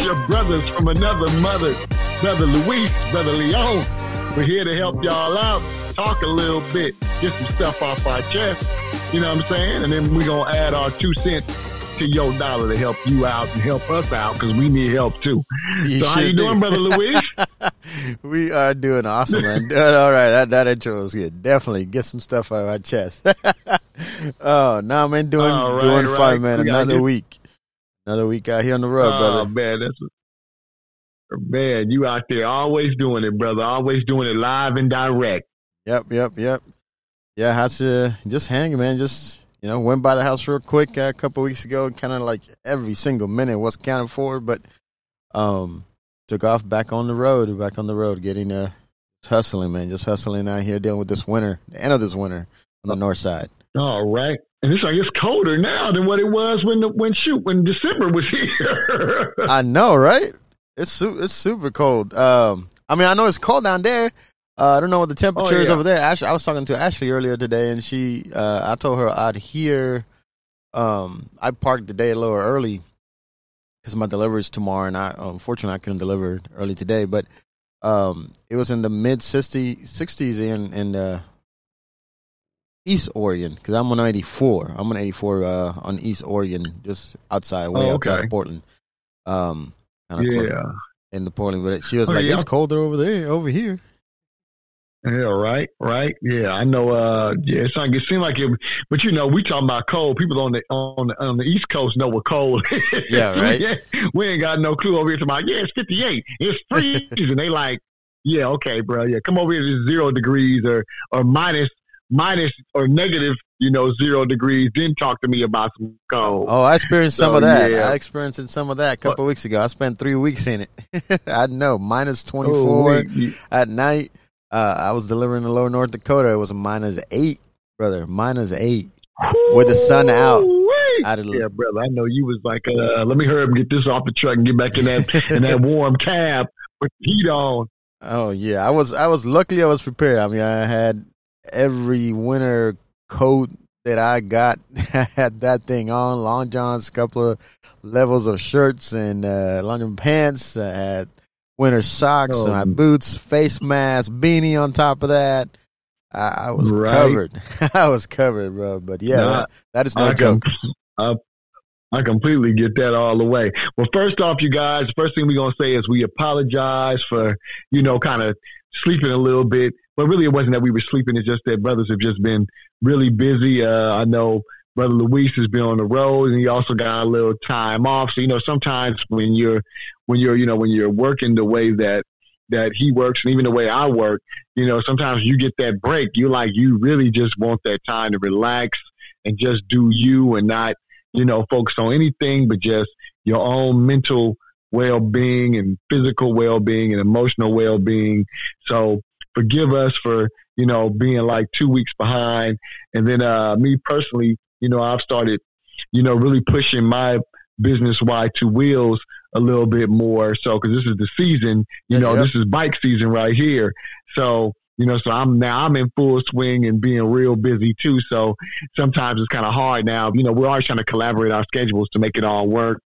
Your brothers from another mother, Brother Luis, Brother Leon. We're here to help y'all out, talk a little bit, get some stuff off our chest. You know what I'm saying? And then we're going to add our two cents to your dollar to help you out and help us out because we need help too. You so how you doing, do. Brother Luis? we are doing awesome, man. All right. That, that intro was good. Definitely get some stuff out of our chest. oh, no, man. Doing, right, doing fine, right. man. We Another week. Another week out here on the road, oh, brother. man, that's man, you out there always doing it, brother. Always doing it live and direct. Yep, yep, yep. Yeah, had to just hang, man. Just you know, went by the house real quick uh, a couple weeks ago. Kind of like every single minute was counted for, but um, took off back on the road, back on the road, getting uh, hustling, man. Just hustling out here, dealing with this winter, the end of this winter on the north side. All right. And it's like it's colder now than what it was when the when shoot when December was here. I know, right? It's su- it's super cold. Um, I mean, I know it's cold down there. Uh, I don't know what the temperature is yeah. over there. Ashley, I was talking to Ashley earlier today, and she, uh, I told her I'd hear. um, I parked the day a little early because my delivery is tomorrow, and I unfortunately I couldn't deliver early today, but um, it was in the mid 60, 60s in in the East Oregon because I'm on 84. I'm on 84 uh, on East Oregon, just outside, way Oh, outside of Portland. Um, yeah. in the Portland, but she was Oh, like, yeah. "It's colder over there, over here." Yeah, right, right. Yeah, I know. Uh, yeah, it's like it seemed like it, but you know, we talking about cold. People on the on the on the East Coast know what cold. is. Yeah, right. we, ain't, we ain't got no clue over here. About yeah, it's fifty eight. It's freezing. they like, yeah, okay, bro. Yeah, come over here to zero degrees or or minus minus or negative. You know, zero degrees. Then talk to me about some cold. Oh, I experienced some of that. yeah. I experienced some of that a couple weeks ago. I spent three weeks in it. I know minus twenty four Oh, we- at night. Uh, I was delivering in Lower North Dakota. It was a minus eight, brother. Minus eight. With the sun out. Out of the- Yeah, brother. I know you was like, uh, let me hurry up and get this off the truck and get back in that in that warm cab with the heat on. Oh yeah, I was. I was luckily I was prepared. I mean, I had every winter coat that I got. I had that thing on, long johns, a couple of levels of shirts and uh, long pants. I had winter socks, Oh. my boots, face mask, beanie on top of that. I, I was Right. covered. I was covered, bro. But yeah, that- that is no I, joke. com- I, I completely get that all the way. Well, first off, you guys, first thing we're going to say is we apologize for, you know, kind of sleeping a little bit. But really, it wasn't that we were sleeping. It's just that brothers have just been really busy. Uh, I know Brother Luis has been on the road and he also got a little time off. So, you know, sometimes when you're, when you're, you know, when you're working the way that, that he works and even the way I work, you know, sometimes you get that break. You like, you really just want that time to relax and just do you and not, you know, focus on anything but just your own mental well being and physical well being and emotional well being. So forgive us for, you know, being like two weeks behind. And then uh me personally, you know, I've started, you know, really pushing my business wide two wheels a little bit more. So because this is the season, you know, yeah. this is bike season right here. So you know, so I'm now I'm in full swing and being real busy too. So sometimes it's kind of hard now. You know, we're always trying to collaborate our schedules to make it all work.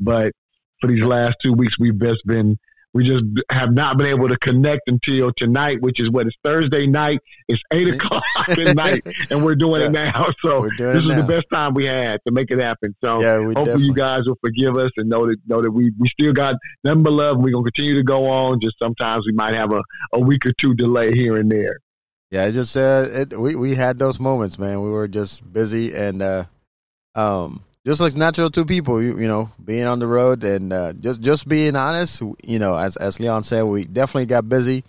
But for these last two weeks, we've best been, we just have not been able to connect until tonight, which is what it's Thursday night. It's eight o'clock at night, and we're doing it now. So this is the best time we had to make it happen. So Yeah, hopefully definitely. you guys will forgive us and know that know that we, we still got nothing but love. and We're gonna continue to go on. Just sometimes we might have a, a week or two delay here and there. Yeah, it's just uh, it, we we had those moments, man. We were just busy and uh, um, just like natural to people, you, you know, being on the road and uh, just just being honest. You know, as as Leon said, we definitely got busy,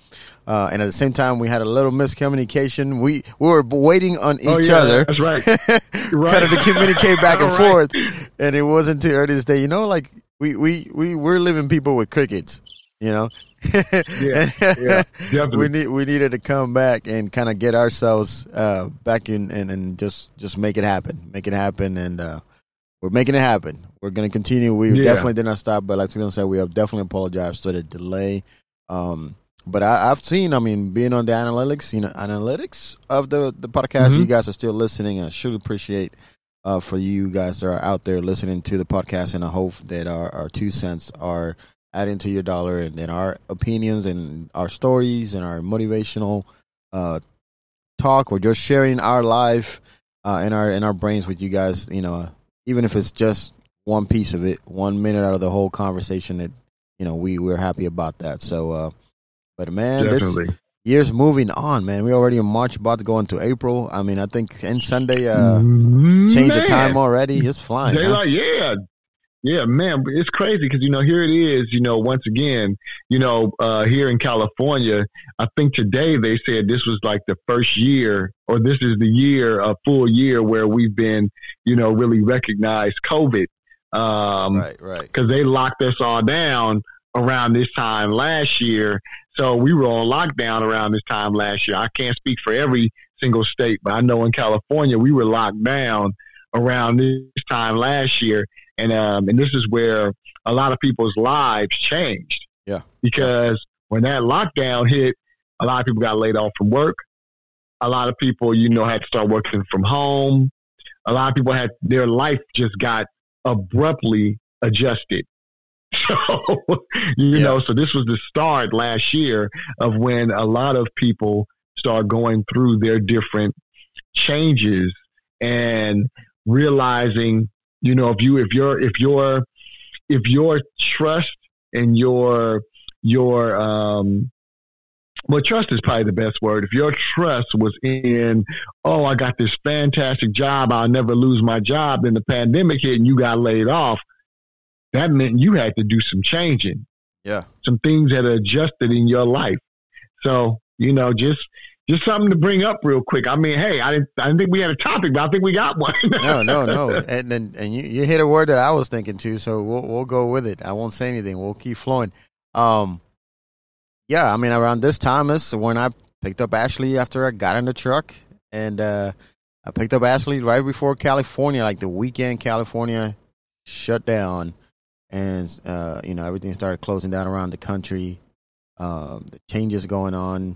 uh, and at the same time, we had a little miscommunication. We we were waiting on each oh yeah, other. That's right. right. kind of to communicate back and Right. forth, and it wasn't too early this day. You know, like we we we we're living people with crickets. You know, Yeah, yeah, we need we needed to come back and kind of get ourselves uh, back in and, and just just make it happen, make it happen, and uh, we're making it happen. We're gonna continue. We Yeah. definitely did not stop, but like Leon said, we have definitely apologized for the delay. Um, but I, I've seen, I mean, being on the analytics, you know, analytics of the the podcast, Mhm. you guys are still listening, and I truly appreciate uh, for you guys that are out there listening to the podcast, and I hope that our, our two cents are adding to your dollar, and then our opinions and our stories and our motivational uh, talk, or just sharing our life uh, in our in our brains with you guys. You know, even if it's just one piece of it, one minute out of the whole conversation, that you know we we're happy about that. So, uh, but man, Definitely. this year's moving on, man. We're already in March, about to go into April. I mean, I think in Sunday, uh, change the time already. It's flying. huh? Yeah. Yeah, man, it's crazy because you know here it is. You know, once again, you know, uh, here in California, I think today they said this was like the first year, or this is the year, a full year where we've been, you know, really recognized COVID, um, Right, right. because they locked us all down around this time last year. So we were on lockdown around this time last year. I can't speak for every single state, but I know in California we were locked down around this time last year, and um, and this is where a lot of people's lives changed. Yeah. because when that lockdown hit, a lot of people got laid off from work. A lot of people, you know, had to start working from home. A lot of people had their life just got abruptly adjusted. So, you Yeah. know, so this was the start last year of when a lot of people start going through their different changes and realizing, you know, if you if your if your if your trust and your your um well trust is probably the best word. If your trust was in, oh, I got this fantastic job, I'll never lose my job, then the pandemic hit and you got laid off, that meant you had to do some changing Yeah. some things that adjusted in your life. So, you know, just just something to bring up real quick. I mean, hey, I didn't I didn't think we had a topic, but I think we got one. No, no, no. And and, and you, you hit a word that I was thinking too, so we'll we'll go with it. I won't say anything. We'll keep flowing. Um yeah, I mean around this time is when I picked up Ashley after I got in the truck and uh I picked up Ashley right before California, like the weekend California shut down and uh, you know, everything started closing down around the country. Um, the changes going on,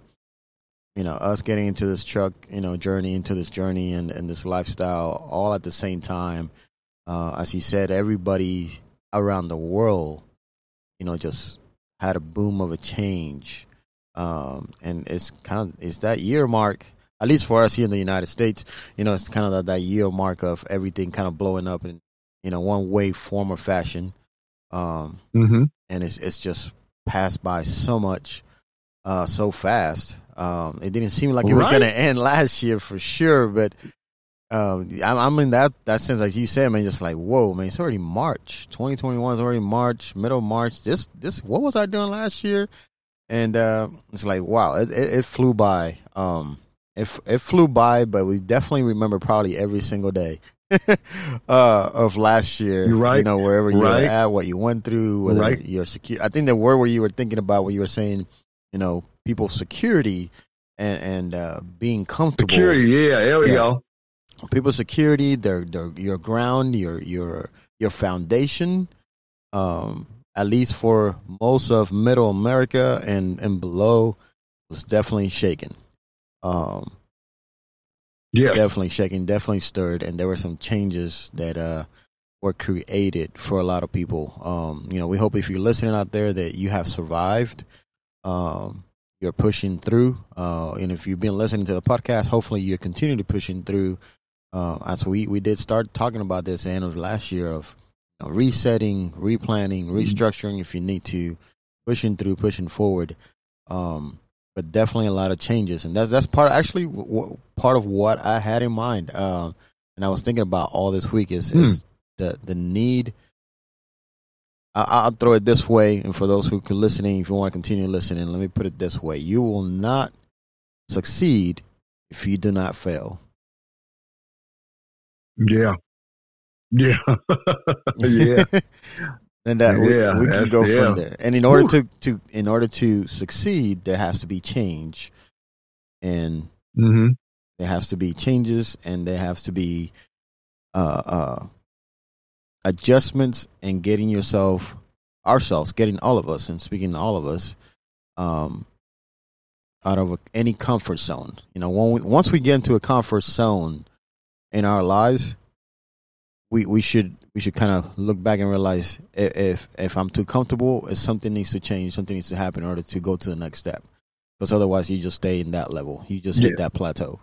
you know, us getting into this truck, you know, journey into this journey and, and this lifestyle all at the same time. Uh, as you said, everybody around the world, you know, just had a boom of a change. Um, and it's kind of, it's that year mark, at least for us here in the United States, you know, it's kind of that, that year mark of everything kind of blowing up in, you know, one way, form, or fashion. Um, hmm and it's it's just passed by so much, uh, so fast. Um, it didn't seem like it was Right. going to end last year for sure, but um, I'm, I'm in that that sense, like you said, man, just like whoa, man, it's already March. 2021 is already March, middle of March. This this what was I doing last year? And uh, it's like wow, it, it, it flew by. Um, it it flew by, but we definitely remember probably every single day. uh, of last year, You're right. You know, wherever you Right. were at, what you went through, whether Right. you're secure. I think the word where you were thinking about what you were saying, you know, people's security and and uh, being comfortable. Security, yeah, there we Yeah. go. People's security, their their your ground, your your your foundation. Um, at least for most of Middle America and and below, was definitely shaken. Um, Yeah, definitely shaking, definitely stirred, and there were some changes that uh, were created for a lot of people. Um, you know, we hope if you're listening out there that you have survived. Um, you're pushing through, uh, and if you've been listening to the podcast, hopefully you're continuing to pushing through. Uh, as we we did start talking about this end of last year of you know, resetting, replanning, restructuring. If you need to, pushing through, pushing forward. Um, but definitely a lot of changes, and that's that's part actually w- part of what I had in mind. Um, and I was thinking about all this week is is the the need. I, I'll throw it this way, and for those who are listening, if you want to continue listening, let me put it this way: you will not succeed if you do not fail. yeah, yeah, yeah. and that we, Yeah, we can go yeah. from there. And in order to, to in order to succeed, there has to be change, and hmm there has to be changes, and there has to be uh, uh, adjustments, and getting yourself, ourselves, getting all of us, and speaking to all of us, um, out of any comfort zone. You know, when we, once we get into a comfort zone in our lives, we, we should we should kind of look back and realize if if I'm too comfortable, if something needs to change, something needs to happen in order to go to the next step. Because otherwise, you just stay in that level. You just hit that plateau.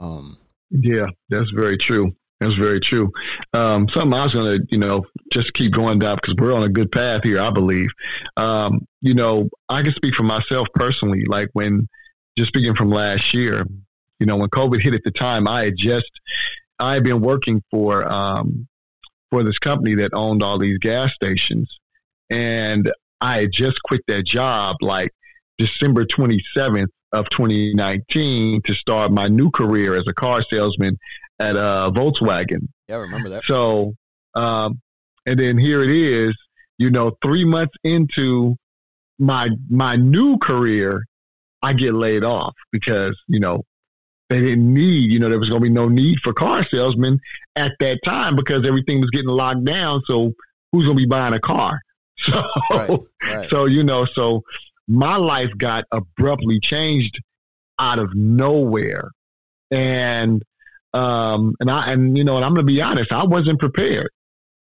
Um, yeah, that's very true. That's very true. Um, something I was going to, you know, just keep going down because we're on a good path here, I believe. Um, you know, I can speak for myself personally. Like when, just speaking from last year, you know, when COVID hit at the time, I had just, I had been working for, um, for this company that owned all these gas stations. And I had just quit that job like December 27th of 2019 to start my new career as a car salesman at uh, Volkswagen. Yeah, I remember that. So, um, and then here it is, you know, three months into my my new career, I get laid off because you know they didn't need, you know, there was going to be no need for car salesmen at that time because everything was getting locked down. So who's going to be buying a car? So, right, right. so you know, so my life got abruptly changed out of nowhere, and um, and I and you know, and I'm going to be honest, I wasn't prepared.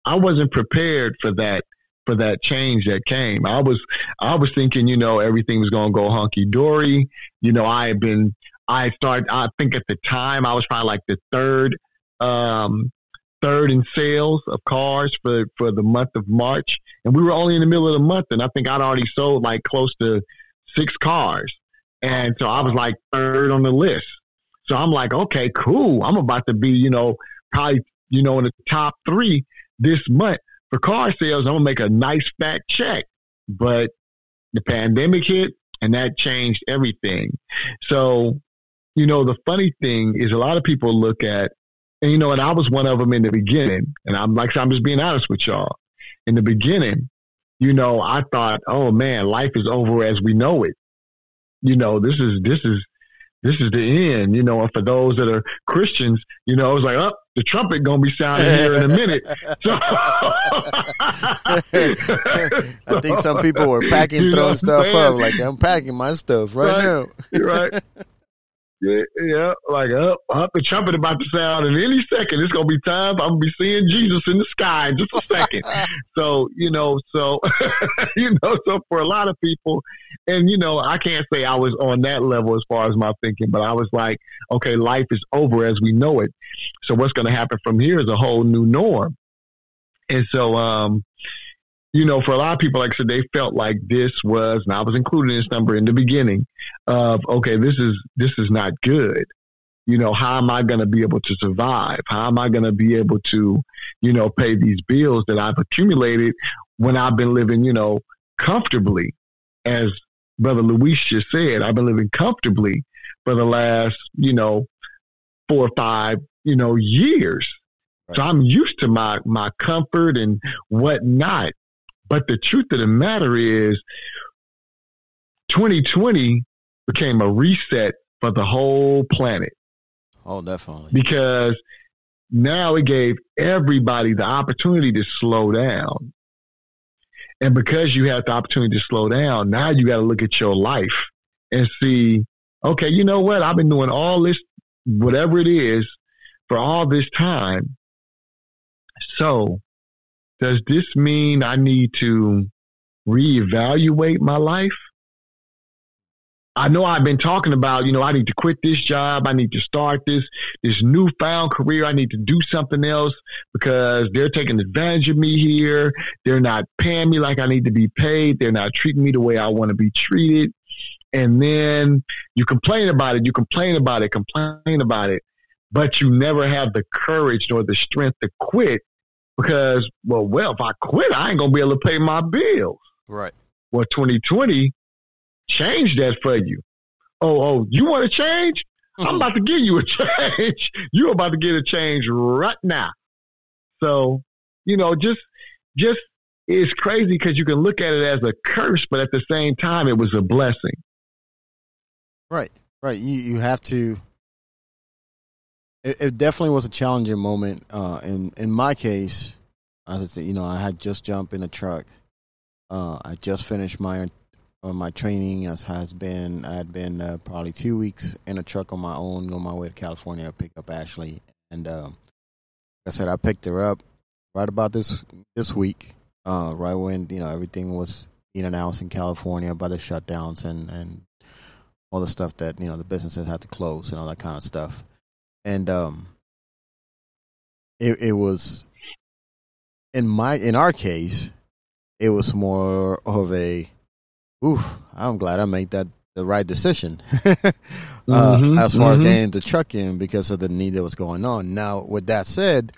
I wasn't prepared for that for that change that came. I was I was thinking, you know, everything was going to go hunky dory. You know, I had been I started. I think at the time I was probably like the third um, third in sales of cars for for the month of March, and we were only in the middle of the month, and I think I'd already sold like close to six cars, and so I was like third on the list. So I'm like, okay, cool. I'm about to be, you know, probably, you know, in the top three this month for car sales. I'm gonna make a nice fat check. But the pandemic hit and that changed everything. So, you know, the funny thing is a lot of people look at, and you know, and I was one of them in the beginning, and I'm like, I'm just being honest with y'all. In the beginning, you know, I thought, oh man, life is over as we know it. You know, this is this is this is the end, you know. And for those that are Christians, you know, I was like, oh, the trumpet gonna be sounding here in a minute. So, I think some people were packing, throwing stuff up, like I'm packing my stuff right, right. now. right. Yeah, yeah, like up, oh, up the trumpet about to sound in any second. It's gonna be time. I'm gonna be seeing Jesus in the sky in just a second. so you know, so you know, so for a lot of people, and you know, I can't say I was on that level as far as my thinking, but I was like, okay, life is over as we know it. So what's gonna happen from here is a whole new norm. And so, um, you know, for a lot of people, like I said, they felt like this was, and I was including this number in the beginning of, okay, this is this is not good. You know, how am I going to be able to survive? How am I going to be able to, you know, pay these bills that I've accumulated when I've been living, you know, comfortably? As Brother Luis just said, I've been living comfortably for the last, you know, four or five, you know, years. So I'm used to my my comfort and whatnot. But the truth of the matter is, 2020 became a reset for the whole planet. Oh, definitely. Because now it gave everybody the opportunity to slow down. And because you have the opportunity to slow down, now you got to look at your life and see, okay, you know what? I've been doing all this, whatever it is, for all this time. So does this mean I need to reevaluate my life? I know I've been talking about, you know, I need to quit this job. I need to start this, this newfound career. I need to do something else because they're taking advantage of me here. They're not paying me like I need to be paid. They're not treating me the way I want to be treated. And then you complain about it. You complain about it, complain about it, but you never have the courage nor the strength to quit because well, well, if I quit, I ain't gonna be able to pay my bills. Right. Well, 2020 changed that for you. Oh, oh, you want to change? I'm mm-hmm. about to give you a change. You're about to get a change right now. So, you know, just, just it's crazy because you can look at it as a curse, but at the same time, it was a blessing. Right, right. You you have to it, it definitely was a challenging moment. Uh, in in my case, as I said, you know, I had just jumped in a truck. Uh, I just finished my uh, my training. As has been, I had been uh, probably two weeks in a truck on my own on my way to California to pick up Ashley, and uh, I said I picked her up right about this this week, uh, right when you know everything was being announced in California by the shutdowns and and all the stuff that you know the businesses had to close and all that kind of stuff, and um, it it was in my in our case, it was more of a, oof, I'm glad I made that the right decision uh, mm-hmm, as far mm-hmm. as getting the truck in because of the need that was going on. Now, with that said,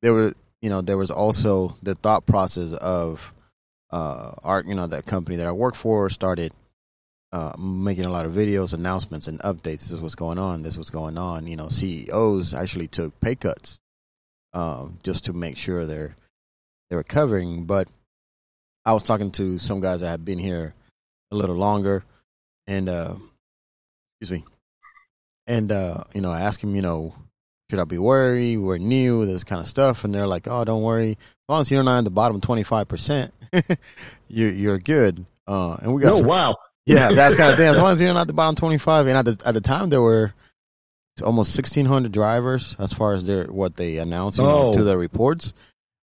there were you know there was also the thought process of uh, art. You know, that company that I work for started uh, making a lot of videos, announcements, and updates. This is what's going on. This is what's going on. You know, CEOs actually took pay cuts um, just to make sure they're they're covering. But I was talking to some guys that have been here a little longer, and uh, excuse me, and uh, you know, I asked him, you know, should I be worried? We're new, this kind of stuff, and they're like, oh, don't worry, as long as you're not in the bottom twenty five percent, you're you're good. Uh, and we got oh some, wow, yeah, that's kind of thing. As long as you're not at the bottom twenty five, and at the at the time there were almost sixteen hundred drivers as far as their what they announced you know, oh. to the reports.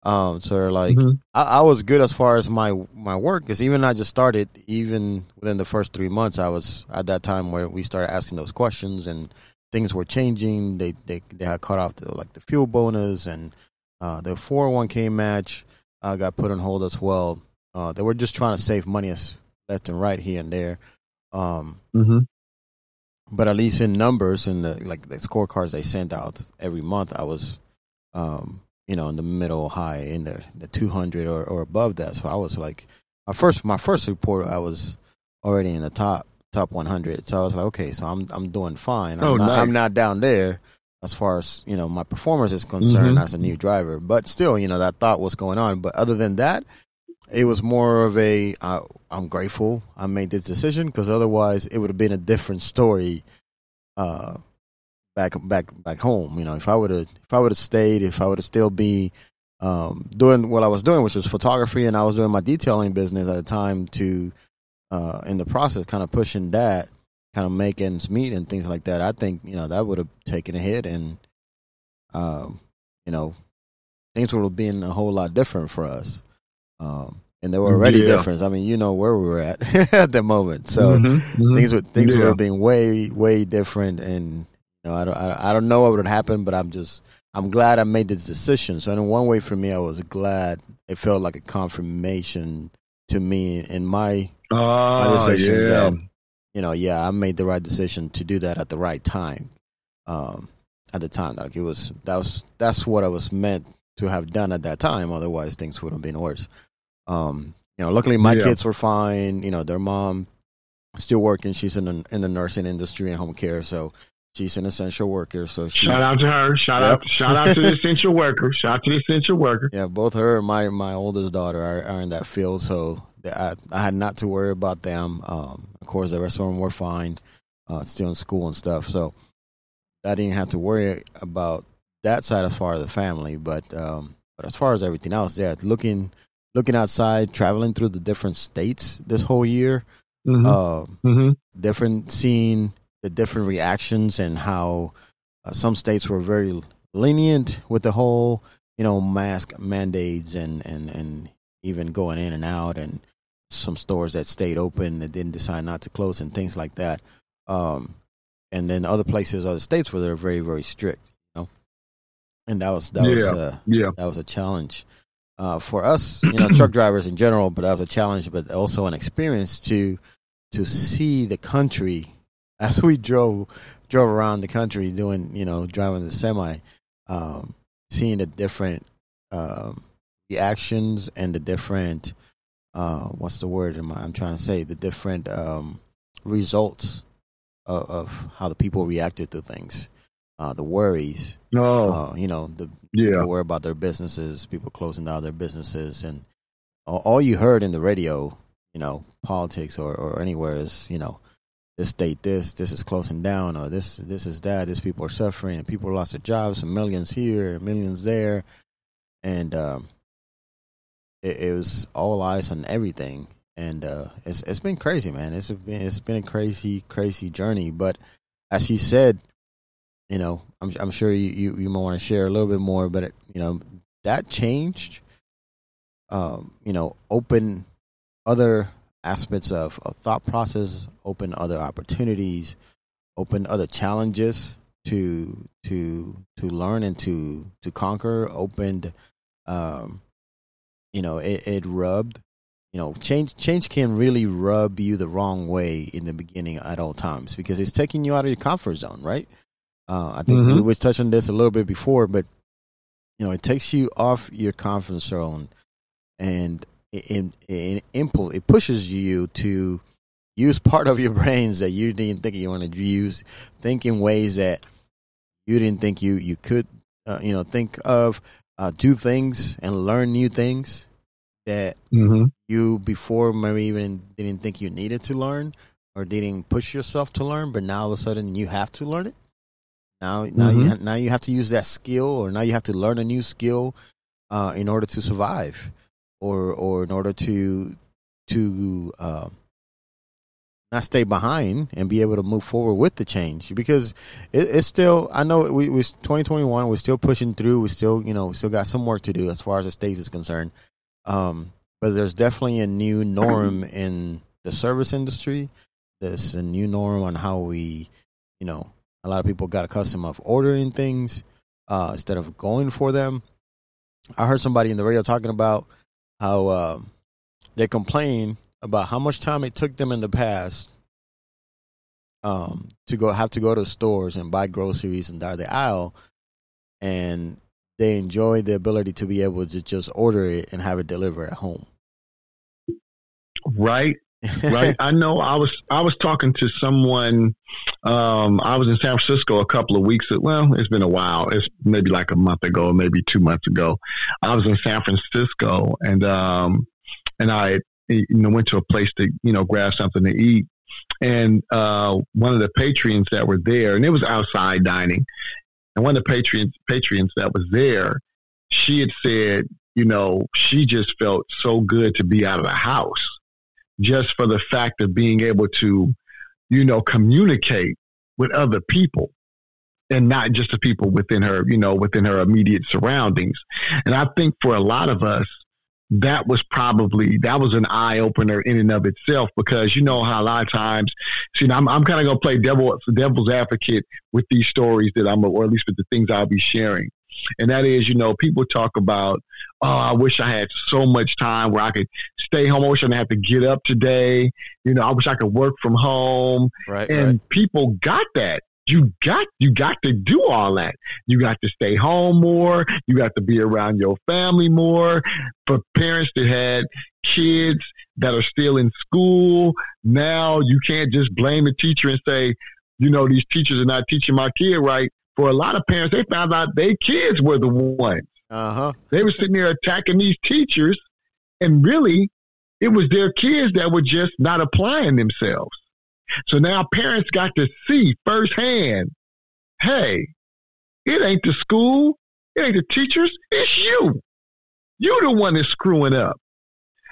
Um, so they're like, mm-hmm. I, I, was good as far as my my work because even I just started, even within the first three months, I was at that time where we started asking those questions and things were changing. They they they had cut off the like the fuel bonus and uh, the four oh one k match uh, got put on hold as well. Uh, they were just trying to save money as left and right here and there. Um, mm-hmm. But at least in numbers and the like the scorecards they sent out every month, I was um, you know, in the middle high in the the 200 or, or above that. So I was like, my first my first report, I was already in the top top 100. So I was like, okay, so I'm I'm doing fine. I'm, oh, not, nice. I'm not down there as far as you know my performance is concerned mm-hmm. as a new driver. But still, you know, that thought was going on. But other than that, it was more of a I'm grateful I made this decision because otherwise it would have been a different story. Uh, back back back home. You know, if I would have if I would have stayed, if I would have still be um, doing what I was doing, which was photography, and I was doing my detailing business at the time to uh, in the process, kind of pushing that, kind of make ends meet and things like that. I think you know that would have taken a hit, and um, you know things would have been a whole lot different for us. Um, and they were already yeah. different. I mean, you know where we were at at the moment, so mm-hmm, mm-hmm. things would things yeah. were being way way different, and know, I don't, I, I don't know what would happen, but I'm just, I'm glad I made this decision. So in one way, for me, I was glad it felt like a confirmation to me in my, oh, my decisions yeah. that, you know, yeah, I made the right decision to do that at the right time. Um, at the time, like it was, that was, that's what I was meant to have done at that time. Otherwise, things would have been worse. Um, you know, luckily my yeah. kids were fine. You know, their mom still working. She's in the, in the nursing industry and home care, so She's an essential worker, so she, shout out to her. Shout yep. out, shout out to the essential worker. Shout out to the essential worker. Yeah, both her and my my oldest daughter are, are in that field, so I I had not to worry about them. Um, of course, the rest of them were fine, uh, still in school and stuff. So I didn't have to worry about that side as far as the family. But um, but as far as everything else, yeah, looking looking outside, traveling through the different states this whole year, mm-hmm. Uh, mm-hmm. different seeing the different reactions and how uh, some states were very lenient with the whole, you know, mask mandates and, and, and even going in and out and some stores that stayed open that didn't decide not to close and things like that. Um, and then other places, other states where they're very, very strict, you know, and that was, that yeah. was, uh, yeah. that was a challenge. Uh, for us, you know, truck drivers in general, but that was a challenge, but also an experience to to see the country as we drove drove around the country doing you know driving the semi, um, seeing the different um, reactions and the different uh, what's the word am I, I'm trying to say the different um, results of, of, how the people reacted to things, uh, the worries. No, uh, you know the yeah. people worry about their businesses, people closing down their businesses, and all, you heard in the radio, you know, politics or, or anywhere is you know this state this, this is closing down, or this this is that. This people are suffering, and people lost their jobs, and millions here, millions there, and um, it, it, was all eyes on everything. And uh, it's it's been crazy, man. It's been it's been a crazy crazy journey. But as he said, you know, I'm I'm sure you you, you might want to share a little bit more, but it, you know that changed. Um, you know, open other aspects of, of thought process, open other opportunities, open other challenges to to to learn and to to conquer. Opened, um, you know, it, it rubbed. You know, change change can really rub you the wrong way in the beginning at all times because it's taking you out of your comfort zone, right? Uh, I think mm-hmm. we was touching this a little bit before, but you know, it takes you off your comfort zone, and in in impulse it pushes you to use part of your brains that you didn't think you wanted to use, think in ways that you didn't think you you could, uh, you know, think of, uh, do things and learn new things that mm-hmm. you before maybe even didn't think you needed to learn or didn't push yourself to learn, but now all of a sudden you have to learn it. Now, now mm-hmm. you now you have to use that skill, or now you have to learn a new skill uh, in order to survive or or in order to to uh, not stay behind and be able to move forward with the change. Because it, it's still I know we was 2021 we're still pushing through. We still you know we still got some work to do as far as the states is concerned. Um, but there's definitely a new norm in the service industry. There's a new norm on how we you know a lot of people got accustomed of ordering things uh, instead of going for them I heard somebody in the radio talking about how uh, they complain about how much time it took them in the past um, to go have to go to stores and buy groceries and down the aisle, and they enjoy the ability to be able to just order it and have it delivered at home. Right, right. I know. I was I was talking to someone. Um, I was in San Francisco a couple of weeks. Well, it's been a while. It's maybe like a month ago, maybe two months ago. I was in San Francisco, and um, and I you know went to a place to you know grab something to eat. And uh, one of the patrons that were there, and it was outside dining, and one of the patrons patrons that was there, she had said, you know, she just felt so good to be out of the house just for the fact of being able to, you know, communicate with other people and not just the people within her, you know, within her immediate surroundings. And I think for a lot of us, that was probably that was an eye opener in and of itself because you know how a lot of times, see, I'm I'm kind of gonna play devil devil's advocate with these stories that I'm or at least with the things I'll be sharing and that is, you know, people talk about, oh, I wish I had so much time where I could stay home. I wish I didn't have to get up today. You know, I wish I could work from home. Right. And right. people got that. You got you got to do all that. You got to stay home more. You got to be around your family more. For parents that had kids that are still in school, now you can't just blame the teacher and say, you know, these teachers are not teaching my kid right for a lot of parents, they found out their kids were the ones. Uh-huh. They were sitting there attacking these teachers, and really, it was their kids that were just not applying themselves. So now parents got to see firsthand hey, it ain't the school, it ain't the teachers, it's you. You're the one that's screwing up.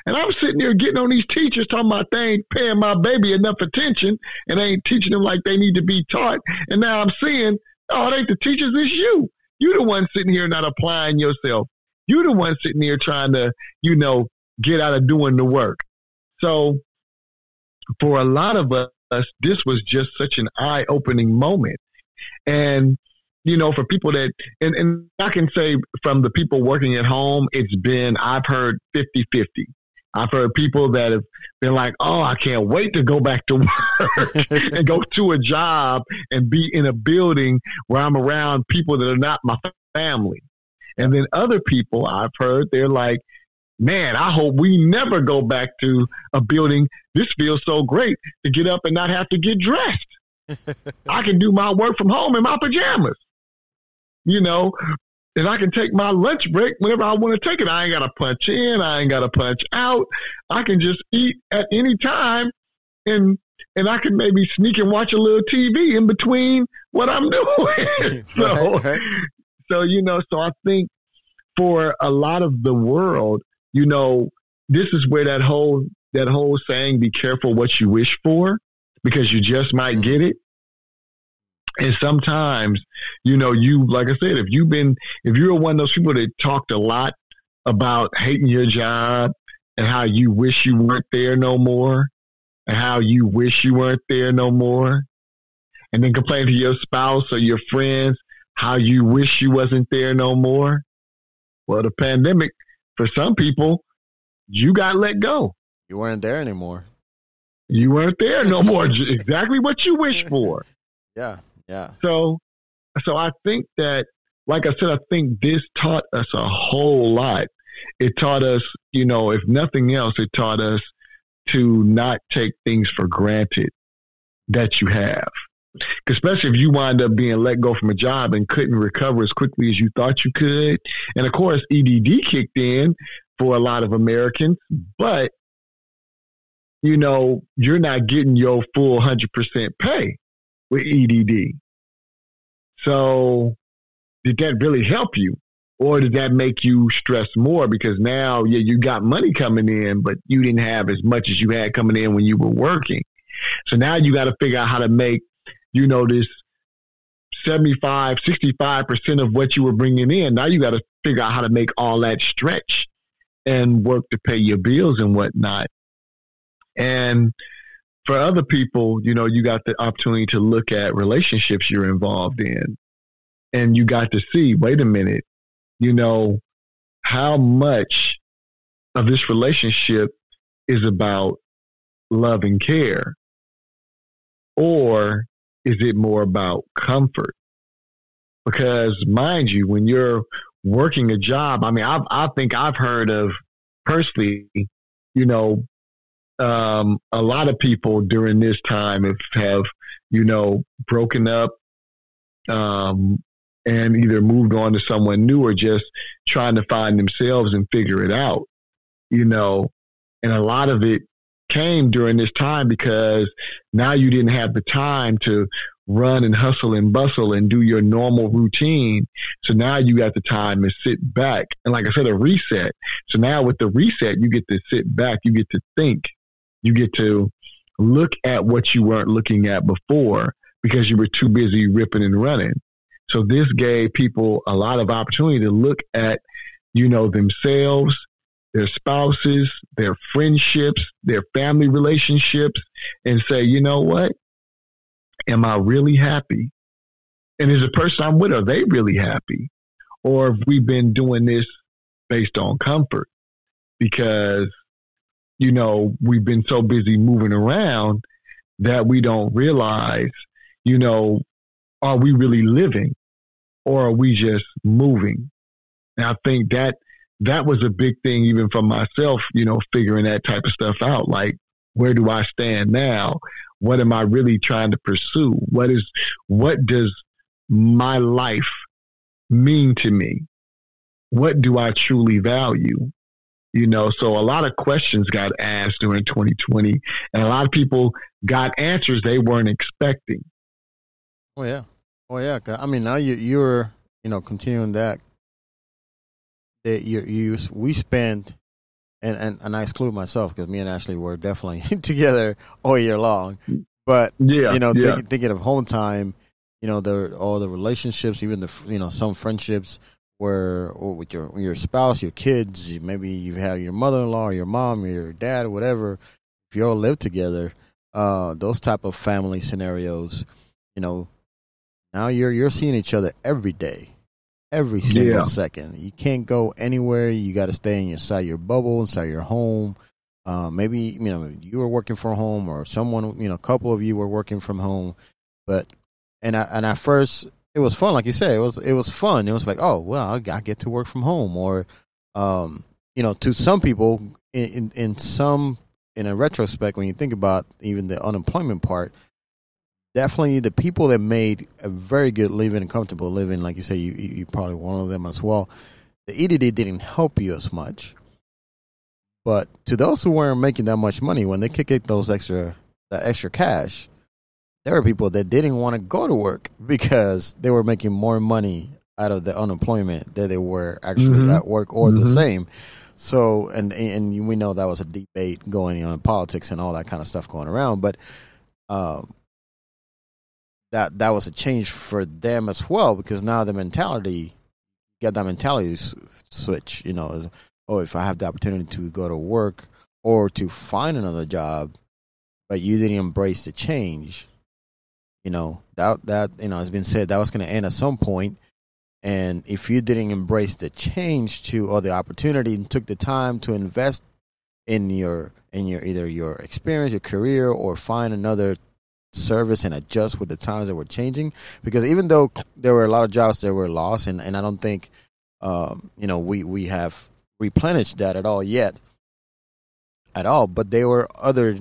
And I'm sitting there getting on these teachers talking about they ain't paying my baby enough attention and they ain't teaching them like they need to be taught. And now I'm seeing Oh, it ain't the teachers, it's you. You the one sitting here not applying yourself. You the one sitting here trying to, you know, get out of doing the work. So for a lot of us, this was just such an eye opening moment. And, you know, for people that, and, and I can say from the people working at home, it's been, I've heard 50 50. I've heard people that have been like, oh, I can't wait to go back to work and go to a job and be in a building where I'm around people that are not my family. And then other people I've heard, they're like, man, I hope we never go back to a building. This feels so great to get up and not have to get dressed. I can do my work from home in my pajamas. You know, and I can take my lunch break whenever I want to take it. I ain't got to punch in. I ain't got to punch out. I can just eat at any time, and and I can maybe sneak and watch a little TV in between what I'm doing. so, right, right. so you know, so I think for a lot of the world, you know, this is where that whole that whole saying, "Be careful what you wish for," because you just might mm-hmm. get it And sometimes, you know, you like I said, if you've been if you're one of those people that talked a lot about hating your job and how you wish you weren't there no more and how you wish you weren't there no more and then complain to your spouse or your friends how you wish you wasn't there no more. Well, the pandemic, for some people, you got let go. You weren't there anymore. You weren't there no more. exactly what you wish for. Yeah, yeah. So, so I think that, like I said, I think this taught us a whole lot. It taught us, you know, if nothing else, it taught us to not take things for granted that you have especially if you wind up being let go from a job and couldn't recover as quickly as you thought you could. And of course, EDD kicked in for a lot of Americans, but you know, you're not getting your full 100% pay with EDD. So, did that really help you? Or did that make you stress more because now, yeah, you got money coming in, but you didn't have as much as you had coming in when you were working. So now you got to figure out how to make you know, this 75, 65% of what you were bringing in. Now you got to figure out how to make all that stretch and work to pay your bills and whatnot. And for other people, you know, you got the opportunity to look at relationships you're involved in. And you got to see, wait a minute, you know, how much of this relationship is about love and care? Or is it more about comfort? Because mind you, when you're working a job, I mean, I, I think I've heard of personally, you know, um, a lot of people during this time have, have you know, broken up um, and either moved on to someone new or just trying to find themselves and figure it out, you know. And a lot of it came during this time because now you didn't have the time to run and hustle and bustle and do your normal routine. So now you got the time to sit back. And like I said, a reset. So now with the reset, you get to sit back, you get to think, you get to look at what you weren't looking at before because you were too busy ripping and running. So this gave people a lot of opportunity to look at, you know, themselves their spouses, their friendships, their family relationships, and say, you know what? Am I really happy? And is the person I'm with, are they really happy? Or have we been doing this based on comfort? Because, you know, we've been so busy moving around that we don't realize, you know, are we really living or are we just moving? And I think that that was a big thing even for myself, you know, figuring that type of stuff out. Like, where do I stand now? What am I really trying to pursue? What is, what does my life mean to me? What do I truly value? You know, so a lot of questions got asked during 2020, and a lot of people got answers they weren't expecting. Oh yeah, oh yeah. I mean, now you you're you know continuing that that you you we spend and, and, and I exclude myself because me and Ashley were definitely together all year long. But yeah, you know, yeah. Think, thinking of home time, you know, the all the relationships, even the you know some friendships where with your your spouse, your kids, maybe you have your mother in law, your mom, your dad, or whatever. If you all live together, uh, those type of family scenarios, you know, now you're you're seeing each other every day every single yeah. second. You can't go anywhere. You got to stay inside your bubble, inside your home. Uh, maybe you know you were working from home, or someone you know, a couple of you were working from home. But and I, and at first it was fun, like you said, it was it was fun. It was like, oh well, I get to work from home, or um, you know, to some people, in, in, in some in a retrospect, when you think about even the unemployment part, definitely the people that made a very good living and comfortable living, like you say, you you probably one of them as well. The EDD didn't help you as much, but to those who weren't making that much money, when they kicked those extra that extra cash, there were people that didn't want to go to work because they were making more money out of the unemployment than they were actually mm-hmm. at work or mm-hmm. the same. So, and and we know that was a debate going on in politics and all that kind of stuff going around, but um, that that was a change for them as well because now the mentality get that mentality switch. You know, is, oh, if I have the opportunity to go to work or to find another job, but you didn't embrace the change, you know that that you know has been said that was going to end at some point, and if you didn't embrace the change to or the opportunity and took the time to invest in your in your either your experience, your career, or find another service and adjust with the times that were changing. Because even though there were a lot of jobs that were lost, and, and I don't think um, you know we we have replenished that at all yet, at all. But there were other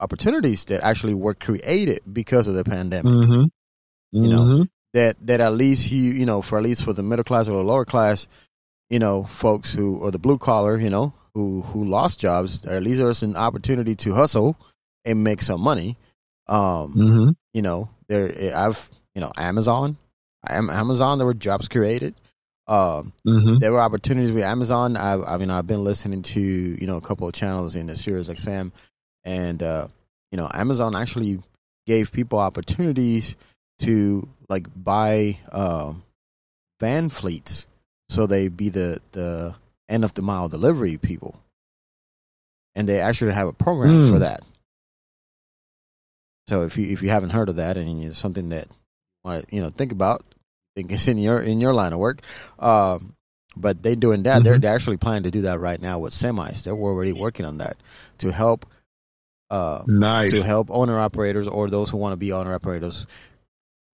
opportunities that actually were created because of the pandemic. Mm-hmm. Mm-hmm. You know that that at least you you know for at least for the middle class or the lower class, you know, folks who or the blue collar, you know, who who lost jobs, at least there's an opportunity to hustle and make some money. Um, mm-hmm. you know, there I've you know Amazon, Amazon there were jobs created. Um, mm-hmm. there were opportunities with Amazon. I, I mean, I've been listening to you know a couple of channels in the Sirius XM, and uh, you know, Amazon actually gave people opportunities to like buy uh, van fleets, so they be the the end of the mile delivery people, and they actually have a program Mm. for that. So if you if you haven't heard of that and it's something that want you know think about, think it's in your in your line of work. Um, but they doing that. They're, Mhm. they're actually planning to do that right now with semis. They're already working on that to help uh, Nice. to help owner operators or those who want to be owner operators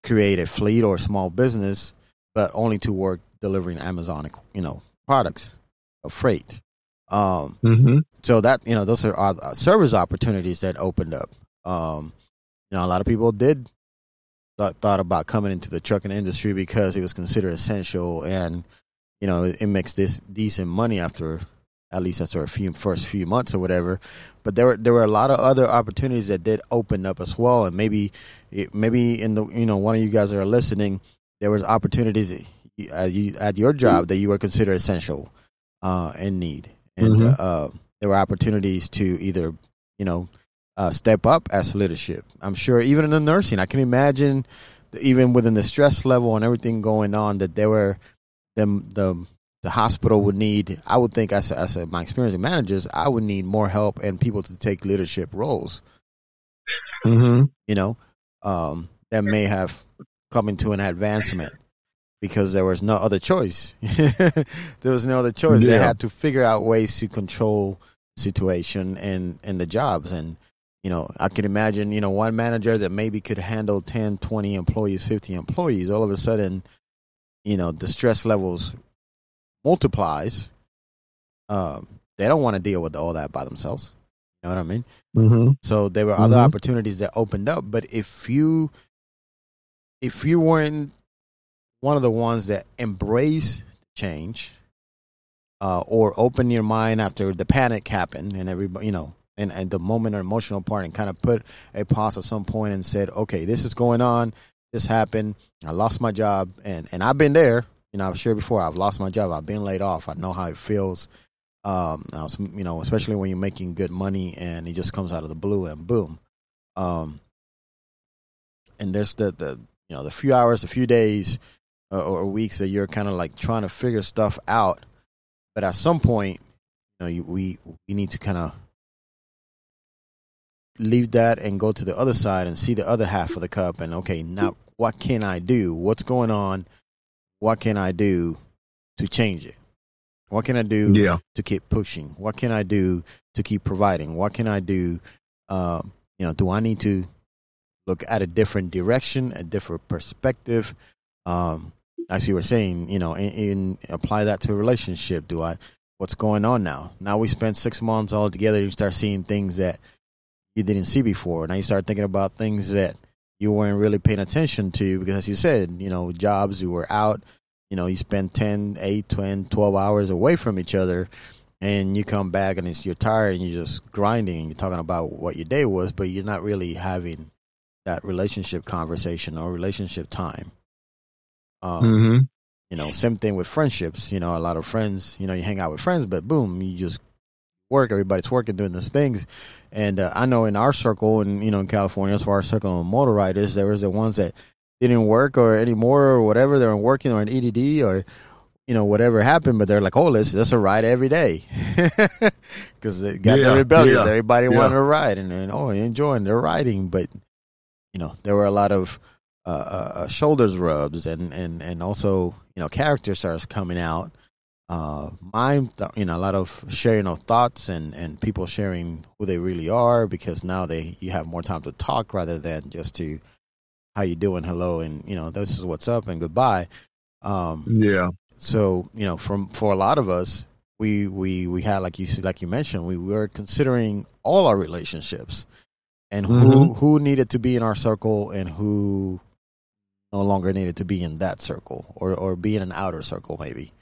create a fleet or a small business, but only to work delivering Amazon, you know, products of freight. Um, Mm-hmm. so that you know, those are uh, service opportunities that opened up. Um, you know, a lot of people did thought, thought about coming into the trucking industry because it was considered essential, and you know, it, it makes this decent money after at least after a few first few months or whatever. But there were there were a lot of other opportunities that did open up as well, and maybe it, maybe in the you know one of you guys that are listening, there was opportunities at, you, at your job that you were considered essential uh, and need, and Mhm. uh, there were opportunities to either you know uh, step up as leadership. I'm sure even in the nursing, I can imagine even within the stress level and everything going on, that there were them the the hospital would need. I would think as a, as a, my experience in managers, I would need more help and people to take leadership roles. Mm-hmm. You know, um, that may have come into an advancement because there was no other choice. there was no other choice. They had to figure out ways to control situation and and the jobs and you know i could imagine you know one manager that maybe could handle 10 20 employees 50 employees all of a sudden you know the stress levels multiplies um they don't want to deal with all that by themselves you know what i mean Mm-hmm. so there were other Mhm. opportunities that opened up. But if you if you weren't one of the ones that embrace change, uh, or open your mind after the panic happened and everybody, you know, and, and the moment or emotional part and kind of put a pause at some point and said, okay, this is going on. This happened. I lost my job. And, and I've been there. You know, I've shared before. I've lost my job. I've been laid off. I know how it feels. Um, was, you know, especially when you're making good money and it just comes out of the blue and boom. Um, and there's the, the, you know, the few hours, a few days uh, or weeks that you're kind of like trying to figure stuff out. But at some point, you know, you, we, we need to kind of leave that and go to the other side and see the other half of the cup. And okay, now what can I do? What's going on? What can I do to change it? What can I do Yeah. to keep pushing? What can I do to keep providing? What can I do? Um, you know, do I need to look at a different direction, a different perspective? Um, as you were saying, you know, in, in apply that to a relationship. Do I? What's going on now? Now we spent six months all together. You start seeing things that you didn't see before. Now you start thinking about things that you weren't really paying attention to because, as you said, you know, jobs you were out you know, you spend 10, 8, 10, 12 hours away from each other and you come back and it's you're tired and you're just grinding and you're talking about what your day was, but you're not really having that relationship conversation or relationship time. Um, Mm-hmm. You know, same thing with friendships. You know, a lot of friends, you know, you hang out with friends, but boom, you just work. Everybody's working doing these things, and uh, I know in our circle, and you know, in California, as far as circle of motor riders, there was the ones that didn't work or anymore or whatever. They weren't working or an EDD or you know whatever happened, but they're like, oh, let's let's a ride every day because they got yeah, the rebellious. Yeah, Everybody yeah. wanted to ride, and, and oh, enjoying their riding, but you know there were a lot of uh, uh, uh, shoulders rubs and and and also you know character starts coming out. Uh, mind, you know, a lot of sharing of thoughts and and people sharing who they really are because now they you have more time to talk rather than just to how you doing, hello, and you know this is what's up and goodbye. Um, yeah. So you know, from for a lot of us, we we we had like you said, like you mentioned, we were considering all our relationships and who mm-hmm. who needed to be in our circle and who no longer needed to be in that circle or or be in an outer circle maybe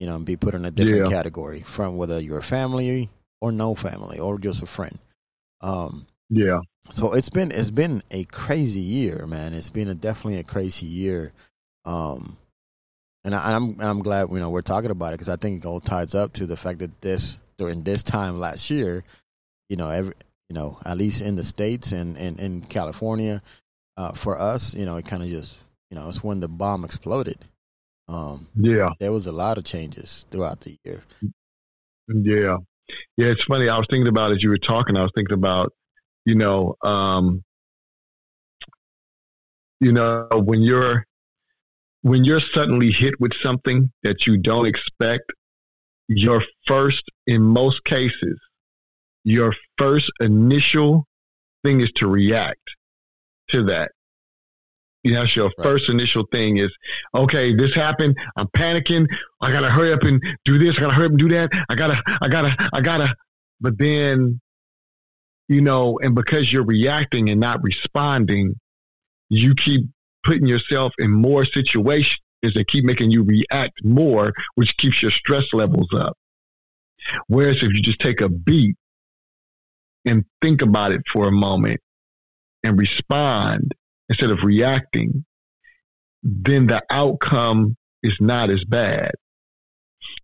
you know and be put in a different yeah. category from whether you're a family or no family or just a friend um yeah so it's been it's been a crazy year man it's been a definitely a crazy year um and, I, am I'm, I'm glad you know we're talking about it because I think it all ties up to the fact that this during this time last year, you know, every you know at least in the states and and in California, uh, for us, you know, it kind of just you know, it's when the bomb exploded. Um, yeah, there was a lot of changes throughout the year. Yeah, yeah. It's funny. I was thinking about as you were talking. I was thinking about, you know, um, you know, when you're when you're suddenly hit with something that you don't expect, your first, in most cases, your first initial thing is to react to that. You know, your right. first initial thing is, okay, this happened. I'm panicking. I gotta hurry up and do this. I gotta hurry up and do that. I gotta, I gotta, I gotta. But then, you know, and because you're reacting and not responding, you keep putting yourself in more situations that keep making you react more, which keeps your stress levels up. Whereas if you just take a beat and think about it for a moment and respond, instead of reacting, then the outcome is not as bad.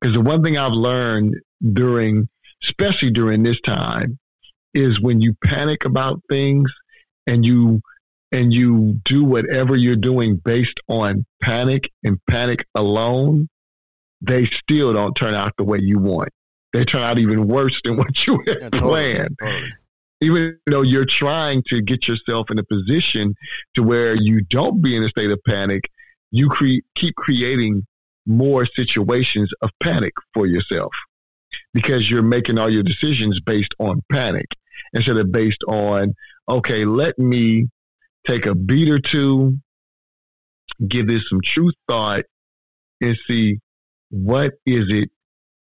Because the one thing I've learned during, especially during this time, is when you panic about things and you and you do whatever you're doing based on panic and panic alone, they still don't turn out the way you want. They turn out even worse than what you had yeah, planned. Totally even though you're trying to get yourself in a position to where you don't be in a state of panic, you cre- keep creating more situations of panic for yourself. Because you're making all your decisions based on panic instead of based on, okay, let me take a beat or two, give this some true thought, and see what is it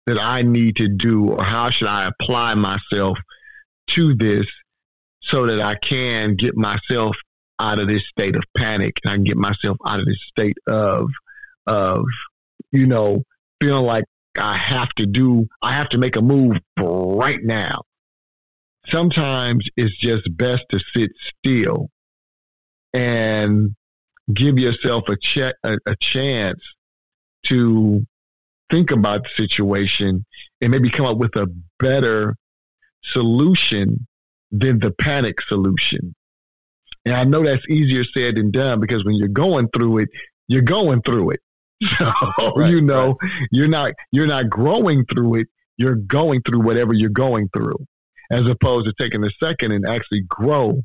that I need to do or how should I apply myself to this so that I can get myself out of this state of panic and I can get myself out of this state of of you know feeling like I have to do I have to make a move right now. Sometimes it's just best to sit still and give yourself a, ch- a, a chance to think about the situation and maybe come up with a better solution than the panic solution. And I know that's easier said than done because when you're going through it, you're going through it. So right, you know right. you're not you're not growing through it. You're going through whatever you're going through, as opposed to taking a second and actually grow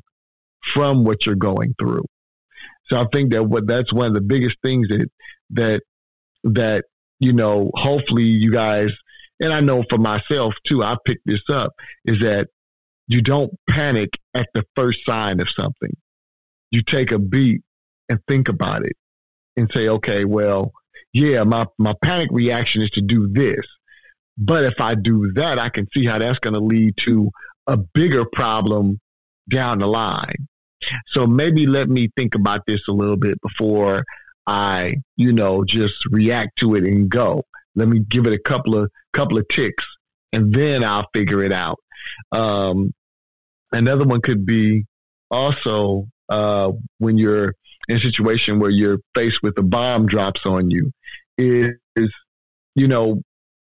from what you're going through. So I think that what that's one of the biggest things that that that you know. Hopefully, you guys and I know for myself too, I picked this up, is that you don't panic at the first sign of something. You take a beat and think about it and say, okay, well, yeah, my, my panic reaction is to do this. But if I do that, I can see how that's going to lead to a bigger problem down the line. So maybe let me think about this a little bit before I, you know, just react to it and go. Let me give it a couple of couple of ticks, and then I'll figure it out. Um, another one could be also uh, when you're in a situation where you're faced with a bomb drops on you is, is you know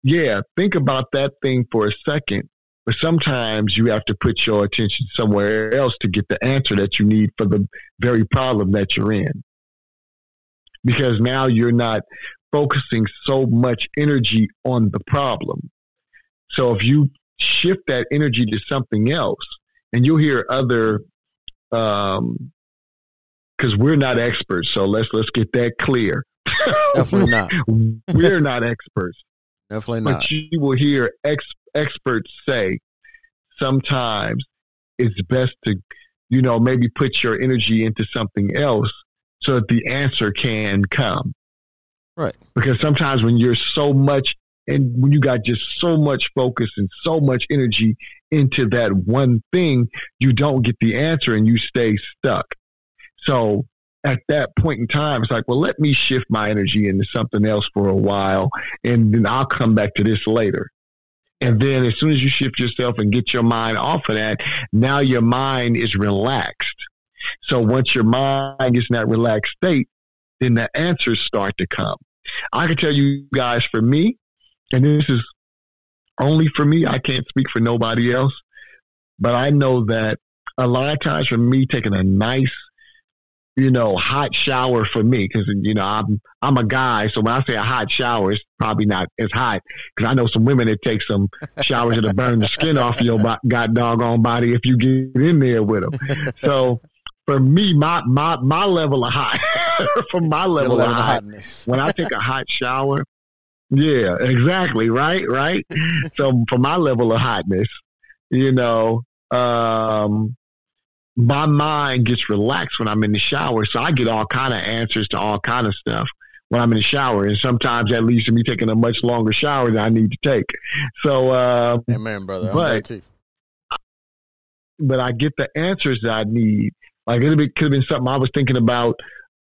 yeah think about that thing for a second But sometimes you have to put your attention somewhere else to get the answer that you need for the very problem that you're in. Because now you're not focusing so much energy on the problem. So if you shift that energy to something else, and you'll hear other, um, because we're not experts, so let's let's get that clear. Definitely not. we're not experts. Definitely not. But you will hear ex- experts say sometimes it's best to, you know, maybe put your energy into something else so that the answer can come. Right. Because sometimes when you're so much and when you got just so much focus and so much energy into that one thing, you don't get the answer and you stay stuck. So at that point in time, it's like, well, let me shift my energy into something else for a while, and then I'll come back to this later. And then as soon as you shift yourself and get your mind off of that, now your mind is relaxed. So once your mind is in that relaxed state, then the answers start to come. I can tell you guys for me, and this is only for me, I can't speak for nobody else, but I know that a lot of times for me taking a nice you know, hot shower for me because you know I'm I'm a guy, so when I say a hot shower, it's probably not as hot because I know some women that take some showers that'll burn the skin off your god doggone body if you get in there with them. So for me, my my my level of hot, from my level, of hotness, when I take a hot shower, yeah, exactly, right, right. so for my level of hotness, you know, um, my mind gets relaxed when I'm in the shower. So I get all kind of answers to all kind of stuff when I'm in the shower. And sometimes that leads to me taking a much longer shower than I need to take. So, uh, Amen, brother. But, but I get the answers that I need. Like it could have been something I was thinking about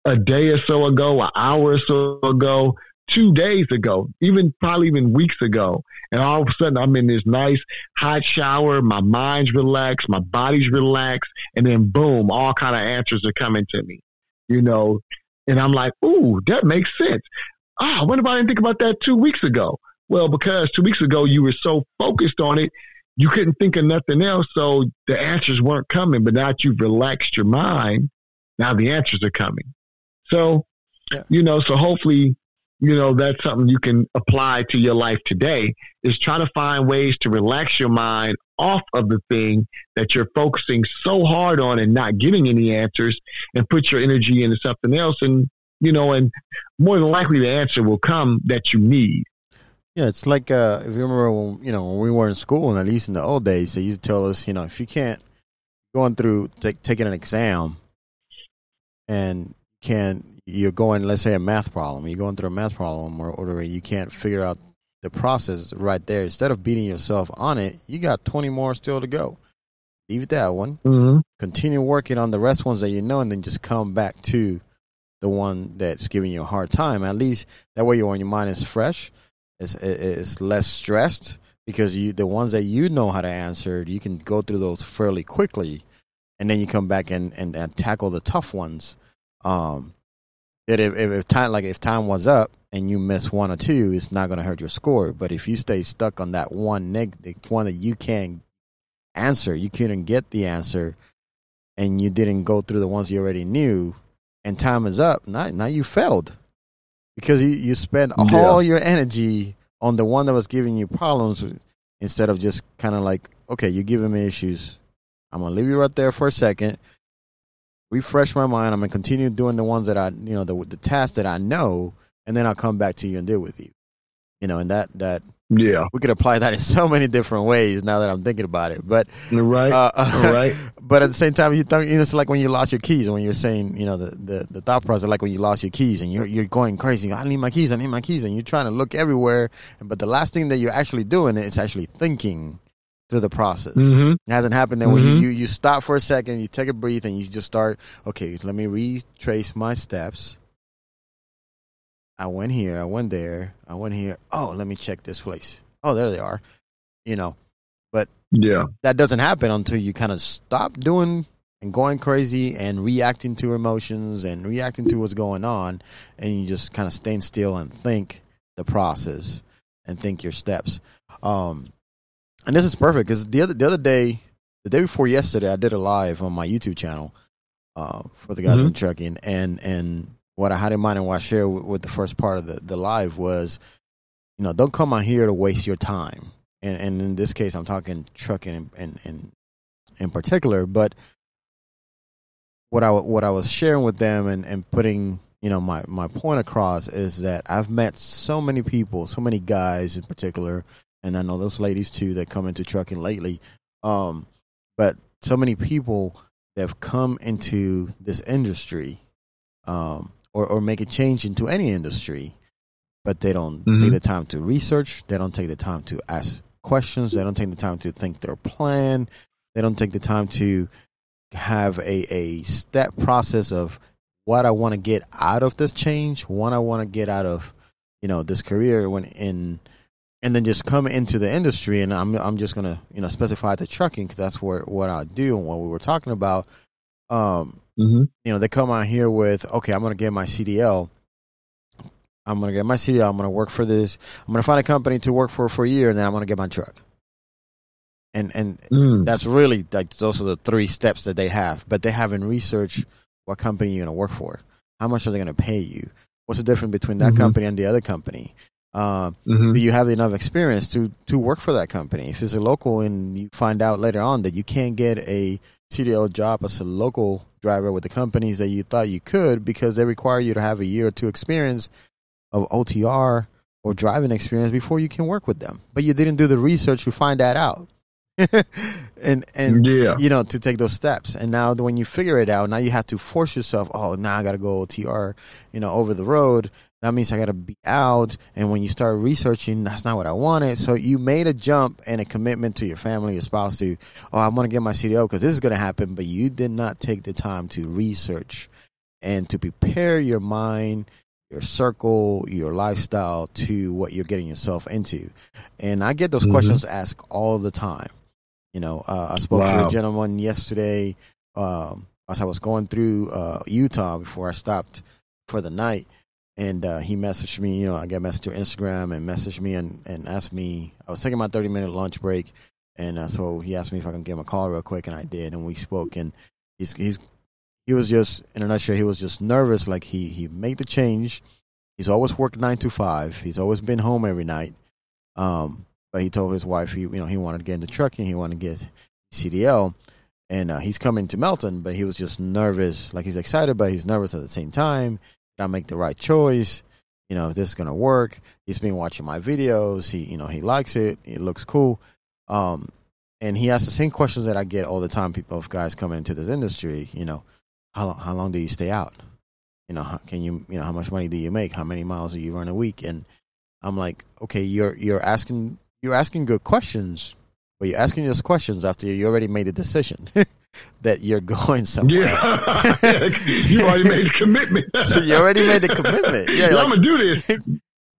a day or so ago, an hour or so ago two days ago, even probably even weeks ago. And all of a sudden I'm in this nice hot shower, my mind's relaxed, my body's relaxed, and then boom, all kind of answers are coming to me. You know, and I'm like, ooh, that makes sense. Ah, what if I didn't think about that two weeks ago? Well, because two weeks ago you were so focused on it, you couldn't think of nothing else, so the answers weren't coming. But now that you've relaxed your mind, now the answers are coming. So, yeah. you know, so hopefully you know, that's something you can apply to your life today is try to find ways to relax your mind off of the thing that you're focusing so hard on and not getting any answers and put your energy into something else. And, you know, and more than likely the answer will come that you need. Yeah, it's like uh, if you remember when you know when we were in school, and at least in the old days, they used to tell us, you know, if you can't going through take, taking an exam and can you're going, let's say, a math problem. You're going through a math problem, or, or you can't figure out the process right there. Instead of beating yourself on it, you got 20 more still to go. Leave that one. Mm-hmm. Continue working on the rest ones that you know, and then just come back to the one that's giving you a hard time. At least that way, your your mind is fresh. It's it's less stressed because you the ones that you know how to answer, you can go through those fairly quickly, and then you come back and and, and tackle the tough ones. Um, it, if, if, if time like if time was up and you miss one or two, it's not going to hurt your score. But if you stay stuck on that one the negative one that you can't answer, you couldn't get the answer, and you didn't go through the ones you already knew, and time is up, now now you failed because you you spent yeah. all your energy on the one that was giving you problems instead of just kind of like okay, you're giving me issues. I'm gonna leave you right there for a second refresh my mind. I'm gonna continue doing the ones that I, you know, the the tasks that I know, and then I'll come back to you and deal with you. You know, and that that yeah, we could apply that in so many different ways now that I'm thinking about it. But right, uh, right. But at the same time, you think you know, it's like when you lost your keys. When you're saying, you know, the, the the thought process, like when you lost your keys and you're you're going crazy. I need my keys. I need my keys, and you're trying to look everywhere. But the last thing that you're actually doing is actually thinking through the process. Mm-hmm. It hasn't happened. Then mm-hmm. when you, you, you stop for a second, you take a breath, and you just start. Okay, let me retrace my steps. I went here. I went there. I went here. Oh, let me check this place. Oh, there they are. You know, but yeah, that doesn't happen until you kind of stop doing and going crazy and reacting to emotions and reacting to what's going on, and you just kind of stand still and think the process and think your steps. Um, and this is perfect because the other the other day, the day before yesterday, I did a live on my YouTube channel uh, for the guys Mhm. in trucking, and and what I had in mind and what I shared with, with the first part of the the live was, you know, don't come out here to waste your time, and and in this case, I'm talking trucking in in in, in particular, but what I what I was sharing with them and and putting you know my my point across is that I've met so many people, so many guys in particular, and I know those ladies too that come into trucking lately. Um, but so many people that have come into this industry, um, or or make a change into any industry, but they don't Mhm. take the time to research. They don't take the time to ask questions. They don't take the time to think their plan. They don't take the time to have a, a step process of what I want to get out of this change, what I want to get out of, you know, this career when in, and then just come into the industry. And I'm I'm just gonna you know specify the trucking because that's where what I do and what we were talking about. Um, Mm-hmm. you know, they come out here with, okay, I'm gonna get my CDL. I'm gonna get my CDL. I'm gonna work for this. I'm gonna find a company to work for for a year, and then I'm gonna get my truck. And and Mm. that's really like those are the three steps that they have. But they haven't researched what company you're gonna work for. How much are they gonna pay you? What's the difference between that Mhm. company and the other company? Um, Mhm. do you have enough experience to to work for that company? If it's a local and you find out later on that you can't get a CDL job as a local driver with the companies that you thought you could because they require you to have a year or two experience of OTR or driving experience before you can work with them. But you didn't do the research to find that out. and and yeah. you know to take those steps and now when you figure it out now you have to force yourself oh now i gotta go otr you know over the road that means i gotta be out and when you start researching that's not what i wanted. So you made a jump and a commitment to your family your spouse to oh i want to get my cdl because this is gonna happen but you did not take the time to research and to prepare your mind your circle your lifestyle to what you're getting yourself into. And i get those Mhm. questions asked all the time. You know, uh, I spoke to a gentleman yesterday um, as I was going through uh, Utah before I stopped for the night, and uh, he messaged me. You know, I got messaged message to Instagram and messaged me and, and asked me. I was taking my thirty minute lunch break, and uh, so he asked me if I can give him a call real quick, and I did, and we spoke. And he's he's he was just in a nutshell, he was just nervous. Like he he made the change. He's always worked nine to five. He's always been home every night. Um, but he told his wife he you know he wanted to get into trucking. He wanted to get CDL, and uh, he's coming to Melton. But he was just nervous. Like he's excited, but he's nervous at the same time. Did I make the right choice? You know, if this is gonna work. He's been watching my videos. He you know he likes it. It looks cool. Um, and he asks the same questions that I get all the time. People of guys coming into this industry. You know, how long, how long do you stay out? You know, how, can you you know how much money do you make? How many miles do you run a week? And I'm like, okay, you're you're asking you're asking good questions, but you're asking those questions after you already made a decision that you're going somewhere. Yeah. you already made a commitment. So you already made the commitment. Yeah, Yeah, like- I'm gonna do this.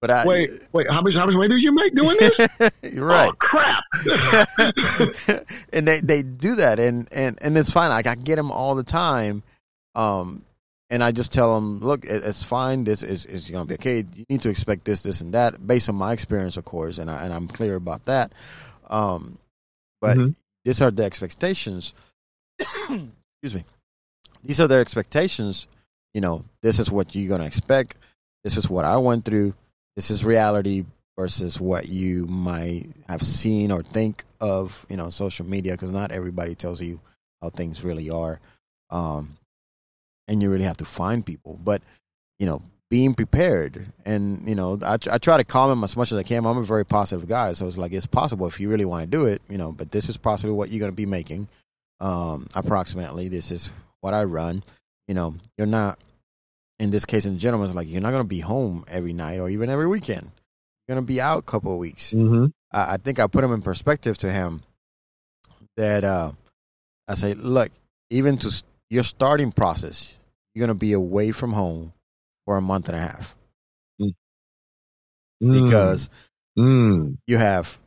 But I Wait, wait. How much? How much money did you make doing this? you're right. Oh, crap. and they they do that and and and it's fine like i get them all the time um and i just tell them look it, it's fine this is is going to be okay you need to expect this this and that based on my experience of course and i and i'm clear about that um but Mhm. these are the expectations excuse me these are their expectations you know this is what you're going to expect this is what i went through this is reality versus what you might have seen or think of, you know, social media, because not everybody tells you how things really are. Um, and you really have to find people. But, you know, being prepared and, you know, I, I try to calm him as much as I can. I'm a very positive guy. So it's like, it's possible if you really want to do it, you know, but this is possibly what you're going to be making. Um, approximately, this is what I run. You know, you're not, in this case, in general, it's like you're not going to be home every night or even every weekend. You're going to be out a couple of weeks. mm-hmm. I, I think I put him in perspective to him that uh, I say, look, even to your starting process, you're going to be away from home for a month and a half because Mm. you have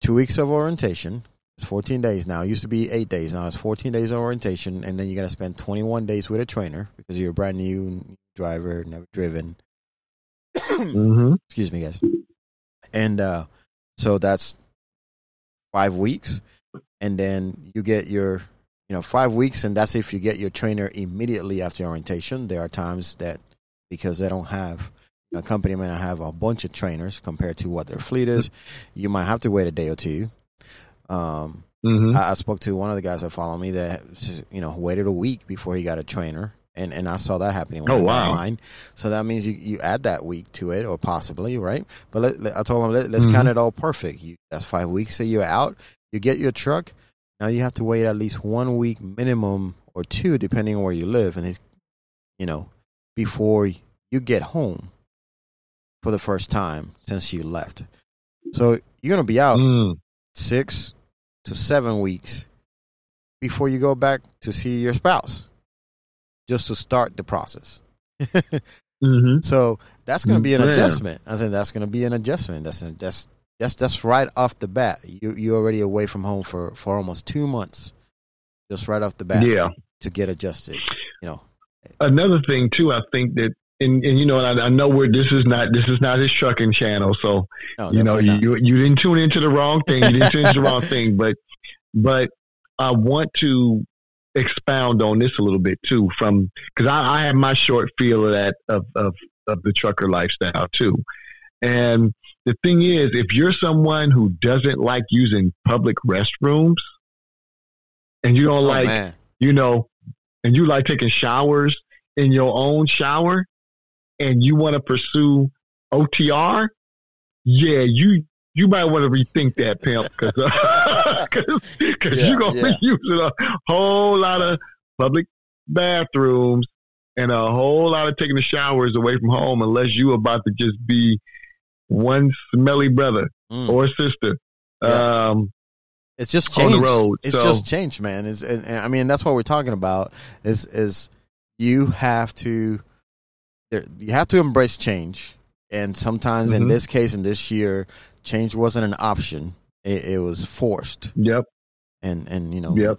two weeks of orientation. It's 14 days now. It used to be eight days. Now it's 14 days of orientation. And then you got to spend 21 days with a trainer because you're a brand new driver, never driven. Mm-hmm. Excuse me, guys. And uh, so that's five weeks, and then you get your you know five weeks, and that's if you get your trainer immediately after orientation. There are times that because they don't have a company may not have a bunch of trainers compared to what their fleet is, you might have to wait a day or two. Um, Mhm. I, I spoke to one of the guys that follow me that you know waited a week before he got a trainer, and and I saw that happening. when Oh, wow. Mine. So that means you you add that week to it, or possibly right. But let, let- I told him let, let's Mhm. count it all perfect. You, that's five weeks. So you're out. You get your truck. Now you have to wait at least one week minimum or two, depending on where you live, and it's you know before you get home for the first time since you left. So you're gonna be out Mm. six to seven weeks before you go back to see your spouse, just to start the process. Mhm. So that's going to be an Man. adjustment. I think that's going to be an adjustment. That's that's that's that's right off the bat. You you're already away from home for for almost two months, just right off the bat Yeah. to get adjusted. You know, Another thing too, I think that, and, and you know, I, I know where this is not this is not his trucking channel, so no, you know, not. you you didn't tune into the wrong thing. You didn't tune into the wrong thing, but but I want to expound on this a little bit too, from because I, I have my short feel of that of of of the trucker lifestyle too, and the thing is, if you're someone who doesn't like using public restrooms, and you don't oh, like man. you know, and you like taking showers in your own shower and you want to pursue OTR, yeah, you you might want to rethink that, pimp, because Yeah, you're gonna yeah. be using a whole lot of public bathrooms and a whole lot of taking the showers away from home, unless you about to just be one smelly brother Mm. or sister. Yeah. Um, It's just on changed. the road, It's so- just changed, man. Is I mean that's what we're talking about. Is is you have to there- you have to embrace change, and sometimes in Mhm. this case, in this year, change wasn't an option. It, it was forced, yep, and and you know, Yep.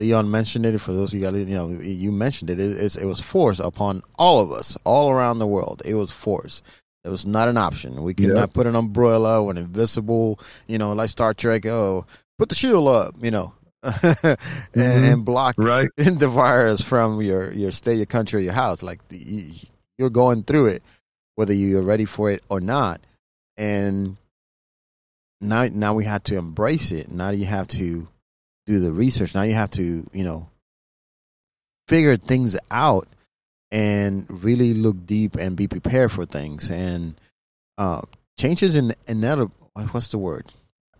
Leon mentioned it. For those of you guys, you know, you mentioned it. it it's, it was forced upon all of us, all around the world. It was forced. It was not an option. We could Yep. not put an umbrella or an invisible, you know, like Star Trek. Oh, put the shield up, you know, and, Mhm. and block right. the virus from your your state, your country, your house. Like the, you're going through it, whether you're ready for it or not. And now, now we have to embrace it. Now you have to do the research. Now you have to, you know, figure things out and really look deep and be prepared for things. And uh, change is in, inevitable. What's the word?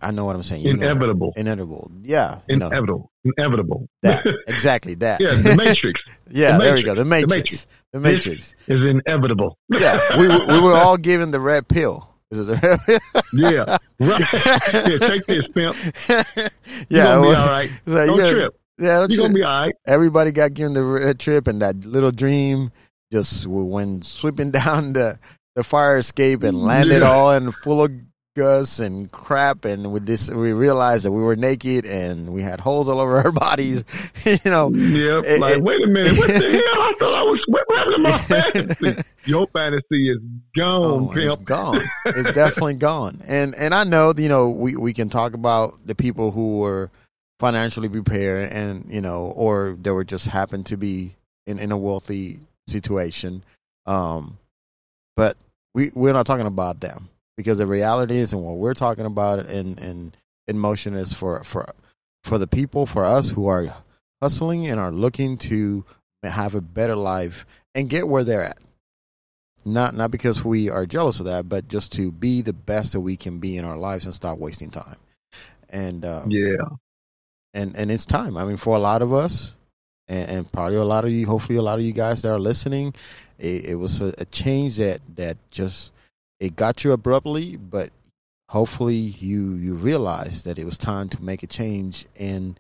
I know what I'm saying. You know. Inevitable. Inevitable. Yeah. You know, Inevitable. Inevitable. that. Exactly that. yeah, the Matrix Yeah, The there we go. The Matrix. Matrix. The The Matrix. Matrix. is inevitable. Yeah, we we were all given the red pill. Is it the red yeah. Right. yeah, take this, pimp. yeah, You're gonna be all right. like, Don't yeah, trip. Yeah, don't You're gonna be all right. Everybody got given the red trip, and that little dream just went sweeping down the the fire escape and landed Yeah. all in full of gus and crap. And with this, we realized that we were naked and we had holes all over our bodies. you know, Yep. It- like, it- wait a minute. What the hell? I thought I was. What happened to my fantasy? Your fantasy is gone, Oh, it's gone. It's definitely gone. And and I know you know we we can talk about the people who were financially prepared and you know or they were just happened to be in in a wealthy situation. Um, but we we're not talking about them because the reality is, and what we're talking about in in in motion is for for for the people for us who are hustling and are looking to have a better life and get where they're at not not because we are jealous of that, but just to be the best that we can be in our lives and stop wasting time. And uh, Yeah. and and it's time. I mean, for a lot of us, and, and probably a lot of you, hopefully a lot of you guys that are listening, it, it was a, a change that that just it got you abruptly, but hopefully you you realize that it was time to make a change in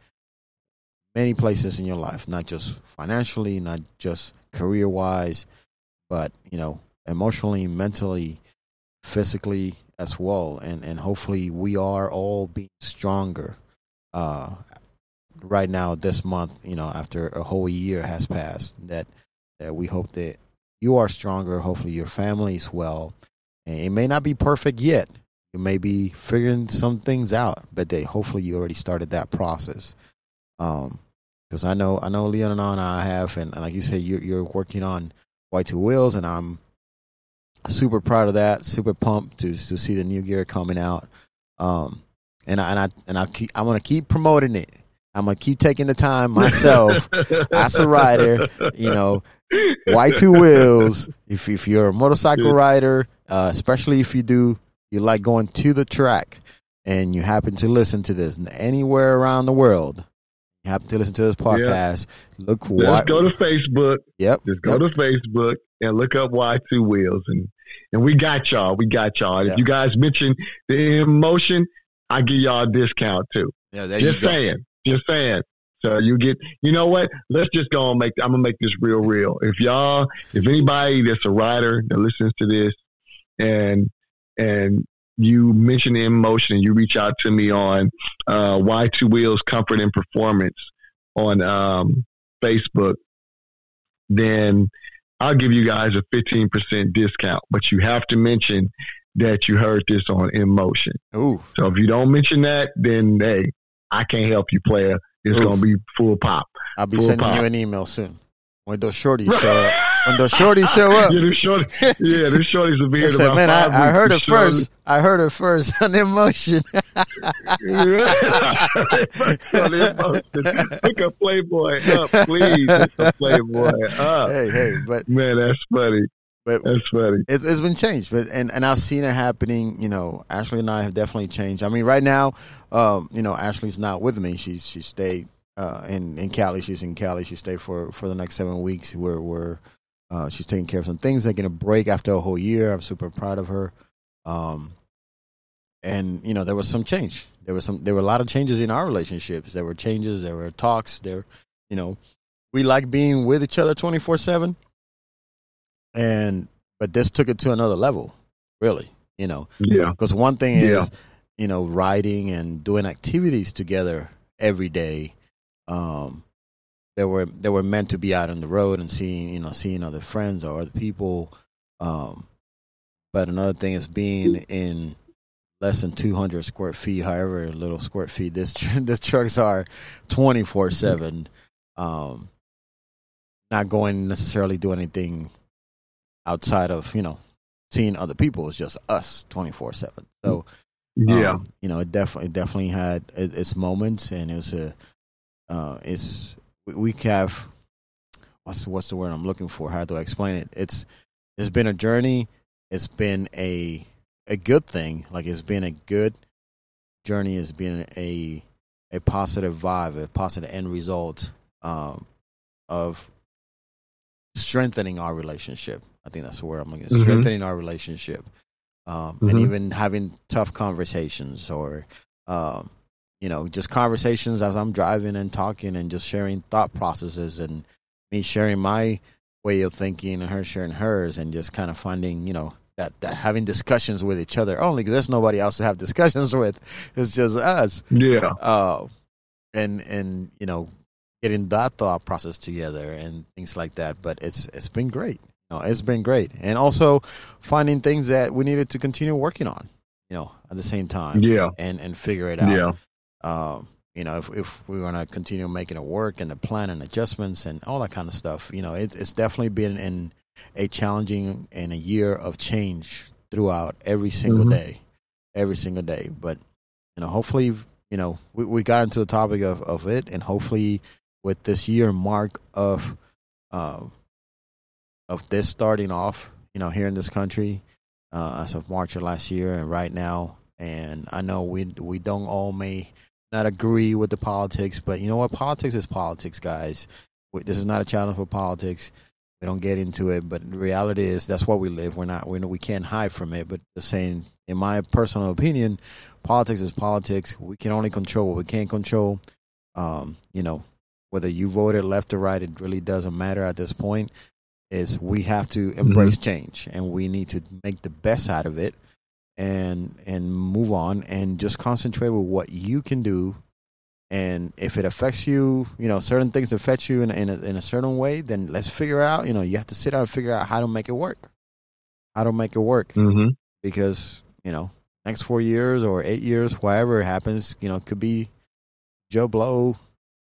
many places in your life, not just financially, not just career wise, but you know emotionally, mentally, physically as well, and and hopefully we are all being stronger. Uh, right now, this month, you know, after a whole year has passed, that that we hope that you are stronger. Hopefully, your family is well. And it may not be perfect yet. you may be figuring some things out, but they hopefully you already started that process. Um, because I know I know Leon and I have, and, like you said, you're you're working on White Two Wheels, and I'm super proud of that. Super pumped to to see the new gear coming out. Um, and I and I and I keep I'm gonna keep promoting it. I'm gonna keep taking the time myself as a rider. You know, White Two Wheels. If if you're a motorcycle rider, uh, especially if you do you like going to the track, and you happen to listen to this anywhere around the world, you happen to listen to this podcast. Yeah. Look, Just what, go to Facebook. Yep. Just go yep. to Facebook and look up Y Two Wheels, and and we got y'all. We got y'all. Yeah. If you guys mention the In Motion, I give y'all a discount too. Yeah, just saying. Just saying. So you get, you know what? Let's just go and make. I'm gonna make this real, real. If y'all, if anybody that's a rider that listens to this, and and you mention the In Motion, and you reach out to me on uh, Y Two Wheels Comfort and Performance on um, Facebook, then I'll give you guys a 15% discount. But you have to mention that you heard this on In Motion. Ooh, So if you don't mention that, then hey, I can't help you, player. It's Oof. gonna be full pop. I'll be Full sending pop. you an email soon when those shorties show up. When those shorties show up. yeah, this shorty, yeah, this shorties will be here said, man, I, I heard The it first. I heard it first on In Motion. Hook a Playboy up, please. Hook a Playboy up. hey, hey, but Man, that's funny. but That's funny. it's it's been changed, but and and I've seen it happening. You know, Ashley and I have definitely changed. I mean, right now, um, you know, Ashley's not with me. She's she stayed uh, in in Cali. She's in Cali. She stayed for for the next seven weeks. Where where uh, she's taking care of some things, taking a break after a whole year. I'm super proud of her. Um, and you know, there was some change. There was some. There were a lot of changes in our relationships. There were changes. There were talks. There, you know, we like being with each other twenty four seven. And but this took it to another level, really. You know, Yeah. because one thing is, Yeah. you know, riding and doing activities together every day. Um, they were they were meant to be out on the road and seeing you know seeing other friends or other people. Um, but another thing is being in less than 200 square feet, however little square feet this this trucks are, 24 seven. Um, not going necessarily do anything outside of you know seeing other people. It's just us 24 seven. So Yeah. um, you know, it definitely definitely had its moments, and it was a uh, it's we- have what's what's the word I'm looking for? How do I explain it? It's it's been a journey. It's been a a good thing. Like it's been a good journey. It's been a a positive vibe, a positive end result um, of strengthening our relationship. I think that's the word I'm looking. Mhm. Strengthening our relationship, um, and Mhm. even having tough conversations, or um, you know, just conversations as I'm driving and talking, and just sharing thought processes, and me sharing my way of thinking, and her sharing hers, and just kind of finding, you know, that, that having discussions with each other only because there's nobody else to have discussions with. It's just us Yeah. uh, and and you know getting that thought process together and things like that. But it's it's been great. No, it's been great, and also finding things that we needed to continue working on. You know, at the same time, Yeah. and and figure it out. Yeah. Um, you know, if if we're gonna continue making it work and the plan and adjustments and all that kind of stuff, you know, it's it's definitely been in a challenging and a year of change throughout every single Mhm. day, every single day. But you know, hopefully, you know, we, we got into the topic of of it, and hopefully, with this year mark of uh, of this starting off, you know, here in this country, uh, as of March of last year and right now. And I know we we don't all may not agree with the politics, but you know what? Politics is politics, guys. This is not a challenge for politics. We don't get into it, but the reality is that's what we live. We're not we know we can't hide from it. But the saying, in my personal opinion, politics is politics. We can only control what we can't control. Um, you know, whether you voted left or right, it really doesn't matter at this point. Is we have to embrace change and we need to make the best out of it and and move on and just concentrate with what you can do and if it affects you you know certain things affect you in, in, a, in a certain way then let's figure out you know you have to sit down and figure out how to make it work how to make it work Mm-hmm. because you know next four years or eight years, whatever happens, you know, could be Joe Blow,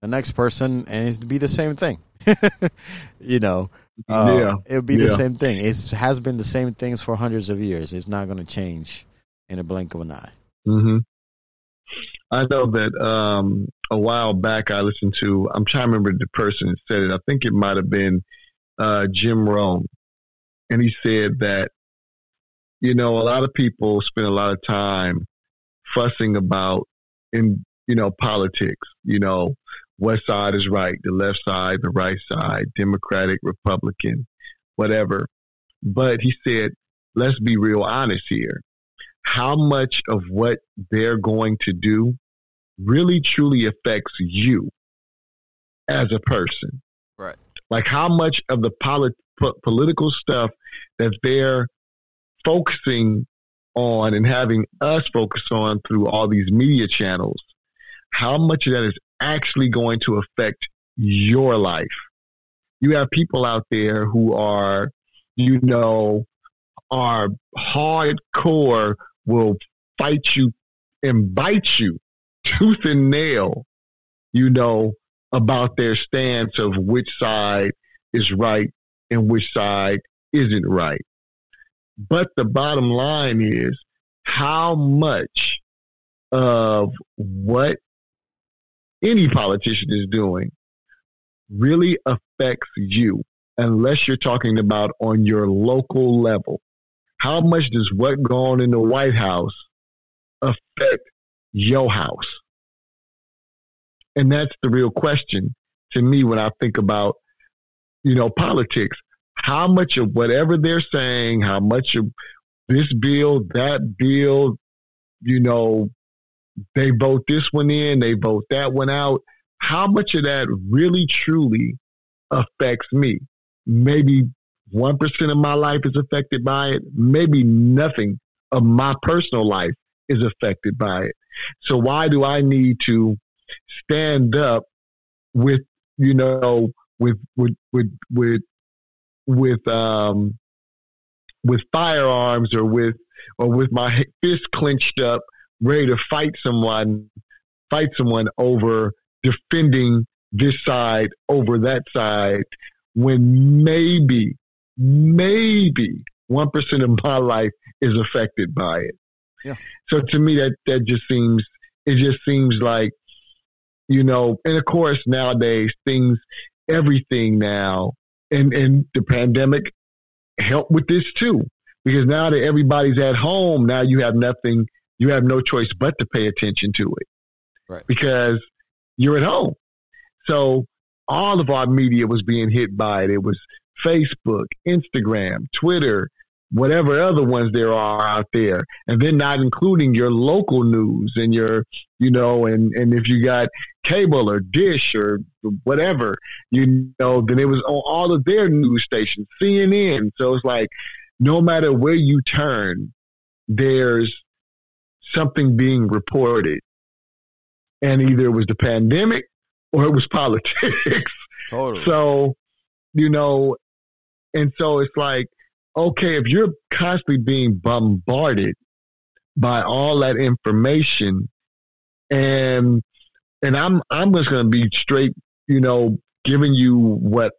the next person, and it'd be the same thing. you know, uh, yeah, it would be yeah. the same thing. It has been the same things for hundreds of years. It's not going to change in a blink of an eye. Mm-hmm. I know that um, a while back I listened to. I'm trying to remember the person that said it. I think it might have been uh, Jim Rohn, and he said that you know a lot of people spend a lot of time fussing about in you know politics. You know, what side is right, the left side, the right side, Democratic, Republican, whatever. But he said, let's be real honest here. How much of what they're going to do really truly affects you as a person? Right. Like how much of the polit- political stuff that they're focusing on and having us focus on through all these media channels, how much of that is actually going to affect your life. You have people out there who are, you know, are hardcore, will fight you and bite you tooth and nail, you know, about their stance of which side is right and which side isn't right. But the bottom line is how much of what any politician is doing really affects you unless you're talking about on your local level. How much does what going on in the White House affect your house? And that's the real question to me when I think about, you know, politics. How much of whatever they're saying, how much of this bill, that bill, you know, they vote this one in, they vote that one out. How much of that really truly affects me? Maybe 1% of my life is affected by it. Maybe nothing of my personal life is affected by it. So why do I need to stand up with, you know, with, with, with, with, with, um, with firearms or with, or with my fist clenched up ready to fight someone, fight someone over defending this side over that side when maybe, maybe 1% of my life is affected by it. Yeah. So to me, that, that just seems, it just seems like, you know, and of course nowadays things, everything now, and, and the pandemic helped with this too. Because now that everybody's at home, now you have nothing you have no choice but to pay attention to it. Right. Because you're at home. So all of our media was being hit by it. It was Facebook, Instagram, Twitter, whatever other ones there are out there. And then not including your local news and your, you know, and, and if you got cable or dish or whatever, you know, then it was on all of their news stations, CNN. So it's like no matter where you turn, there's something being reported. And either it was the pandemic or it was politics. Totally. So, you know, and so it's like, okay, if you're constantly being bombarded by all that information and and I'm I'm just gonna be straight, you know, giving you what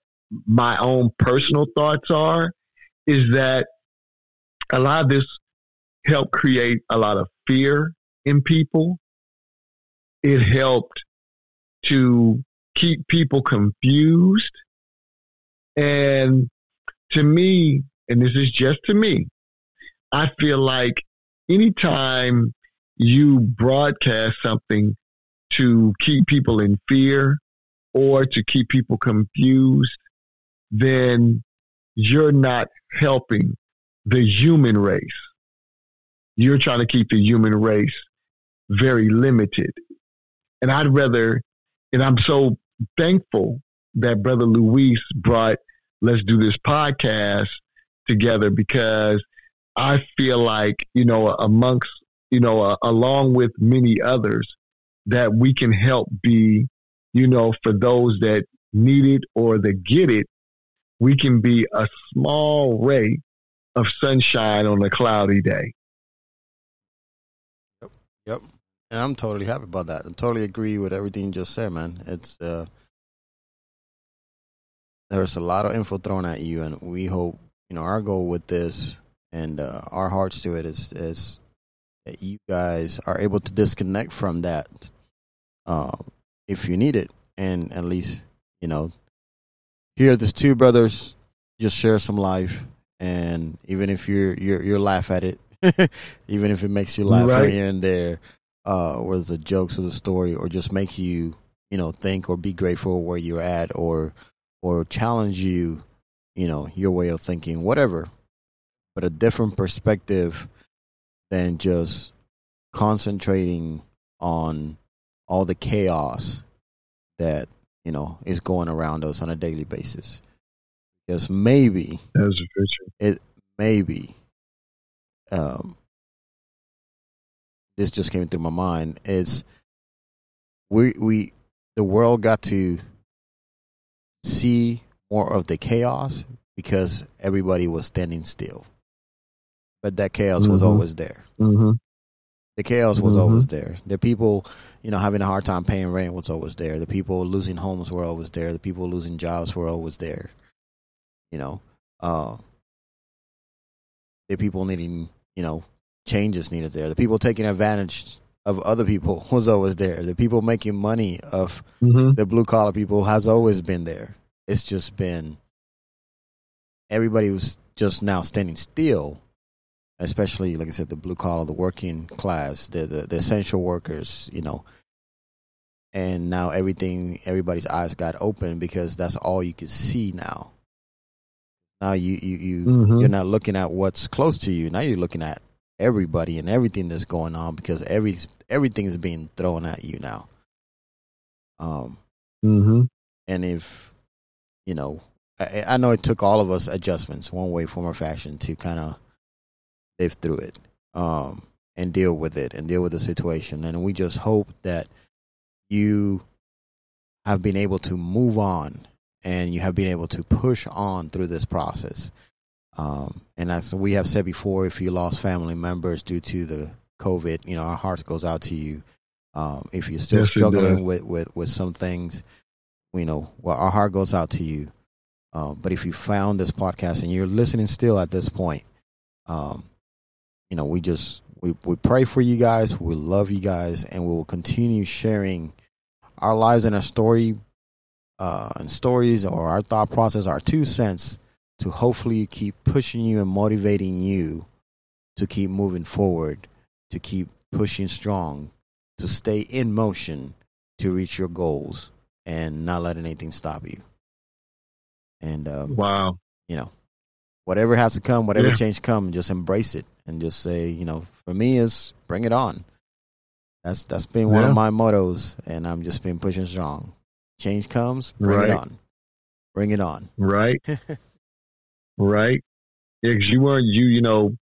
my own personal thoughts are, is that a lot of this helped create a lot of fear in people. It helped to keep people confused. And to me, and this is just to me, I feel like anytime you broadcast something to keep people in fear or to keep people confused, then you're not helping the human race you're trying to keep the human race very limited. And I'd rather, and I'm so thankful that Brother Luis brought Let's Do This podcast together because I feel like, you know, amongst, you know, uh, along with many others, that we can help be, you know, for those that need it or that get it, we can be a small ray of sunshine on a cloudy day. Yep. And I'm totally happy about that. I totally agree with everything you just said, man. It's uh there's a lot of info thrown at you and we hope, you know, our goal with this and uh, our hearts to it is is that you guys are able to disconnect from that uh, if you need it and at least, you know, here there's two brothers just share some life and even if you're you're you laugh at it even if it makes you laugh right. here and there uh, or the jokes of the story, or just make you, you know, think or be grateful where you're at, or or challenge you, you know, your way of thinking, whatever. But a different perspective than just concentrating on all the chaos that you know is going around us on a daily basis. Because maybe it maybe um, this just came through my mind is we we the world got to see more of the chaos because everybody was standing still. But that chaos mm-hmm. was always there. Mm-hmm. The chaos was mm-hmm. always there. The people, you know, having a hard time paying rent was always there. The people losing homes were always there. The people losing jobs were always there. You know, uh, the people needing, you know, changes needed there. The people taking advantage of other people was always there. The people making money of mm-hmm. the blue collar people has always been there. It's just been everybody was just now standing still, especially like I said, the blue collar, the working class, the, the the essential workers, you know. And now everything, everybody's eyes got open because that's all you can see now. Now you you you mm-hmm. you're not looking at what's close to you. Now you're looking at everybody and everything that's going on because every everything is being thrown at you now. Um, mm-hmm. and if you know, I, I, know it took all of us adjustments, one way, form, or fashion, to kind of live through it, um, and deal with it and deal with the situation. And we just hope that you have been able to move on and you have been able to push on through this process um, and as we have said before, if you lost family members due to the COVID, you know, our hearts goes out to you. Um, if you're still yes, struggling with, with, with some things, you know, well, our heart goes out to you. Um, but if you found this podcast and you're listening still at this point, um, you know, we just we, we pray for you guys. We love you guys, and we will continue sharing our lives and our story uh, and stories or our thought process, our two cents to hopefully keep pushing you and motivating you to keep moving forward, to keep pushing strong, to stay in motion to reach your goals and not letting anything stop you. And um, wow, you know, whatever has to come, whatever yeah. change come, just embrace it and just say, you know, for me is bring it on. That's that's been one yeah. of my mottos, and I'm just been pushing strong. Change comes, bring right. it on, bring it on. Right. right? Yeah, because you weren't you. You know,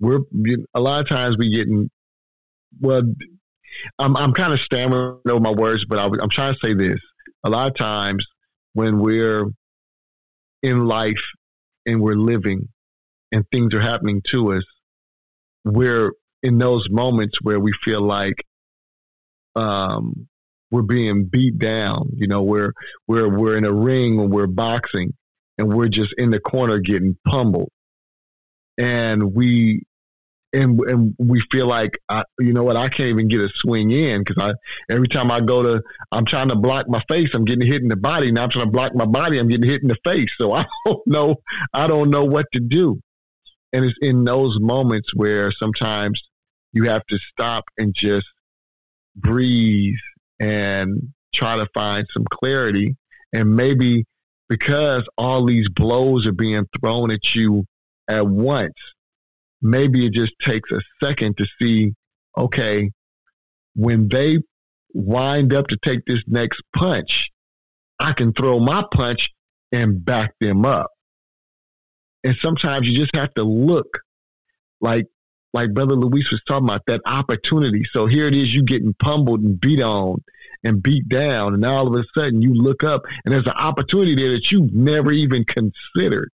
we're a lot of times we getting well. I'm I'm kind of stammering over my words, but I, I'm trying to say this. A lot of times when we're in life and we're living and things are happening to us, we're in those moments where we feel like um, we're being beat down. You know, we're we're we're in a ring when we're boxing, and we're just in the corner getting pummeled. And we and and we feel like I, you know what I can't even get a swing in because I every time I go to I'm trying to block my face I'm getting hit in the body now I'm trying to block my body I'm getting hit in the face so I don't know I don't know what to do and it's in those moments where sometimes you have to stop and just breathe and try to find some clarity and maybe because all these blows are being thrown at you at once, maybe it just takes a second to see, okay, when they wind up to take this next punch, I can throw my punch and back them up. And sometimes you just have to look like like Brother Luis was talking about, that opportunity. So here it is, you getting pummeled and beat on and beat down. And all of a sudden you look up and there's an opportunity there that you've never even considered.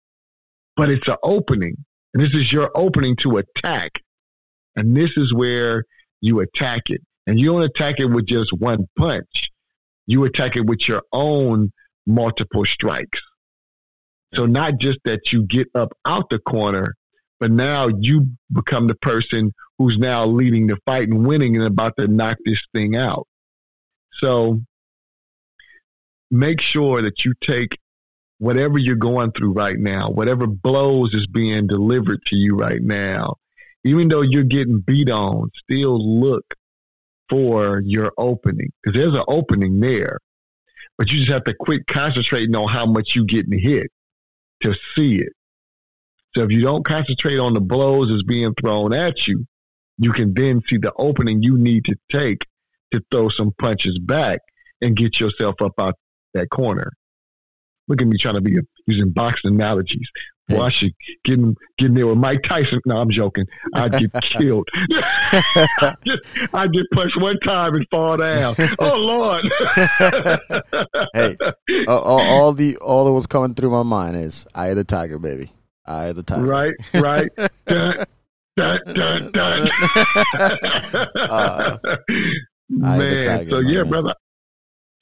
But it's an opening. And this is your opening to attack. And this is where you attack it. And you don't attack it with just one punch. You attack it with your own multiple strikes. So not just that you get up out the corner, but now you become the person who's now leading the fight and winning and about to knock this thing out. So make sure that you take whatever you're going through right now, whatever blows is being delivered to you right now, even though you're getting beat on, still look for your opening because there's an opening there. But you just have to quit concentrating on how much you're getting hit to see it. So if you don't concentrate on the blows that's being thrown at you, you can then see the opening you need to take to throw some punches back and get yourself up out that corner. Look at me trying to be a, using boxing analogies. Boy, I should get in, get in there with Mike Tyson. No, I'm joking. I'd get killed. I just I get punched one time and fall down. Oh Lord! hey, all, all, the all that was coming through my mind is "I am the tiger, baby. I am the tiger." Right, right. dun, dun, dun, dun. uh, man, tiger, so yeah, man. brother.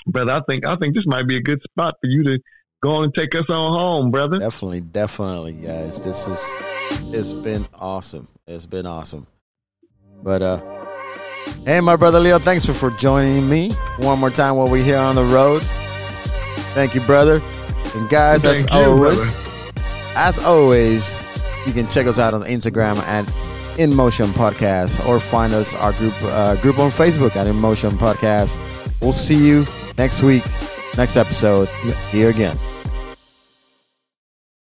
Brother, I think I think this might be a good spot for you to go on and take us on home, brother. Definitely, definitely, guys. This is it's been awesome. It's been awesome. But uh hey my brother Leo, thanks for, for joining me one more time while we're here on the road. Thank you, brother. And guys, Thank as you, always brother. As always, you can check us out on Instagram at In Motion Podcast or find us our group uh, group on Facebook at In Motion Podcast. We'll see you next week, next episode here again.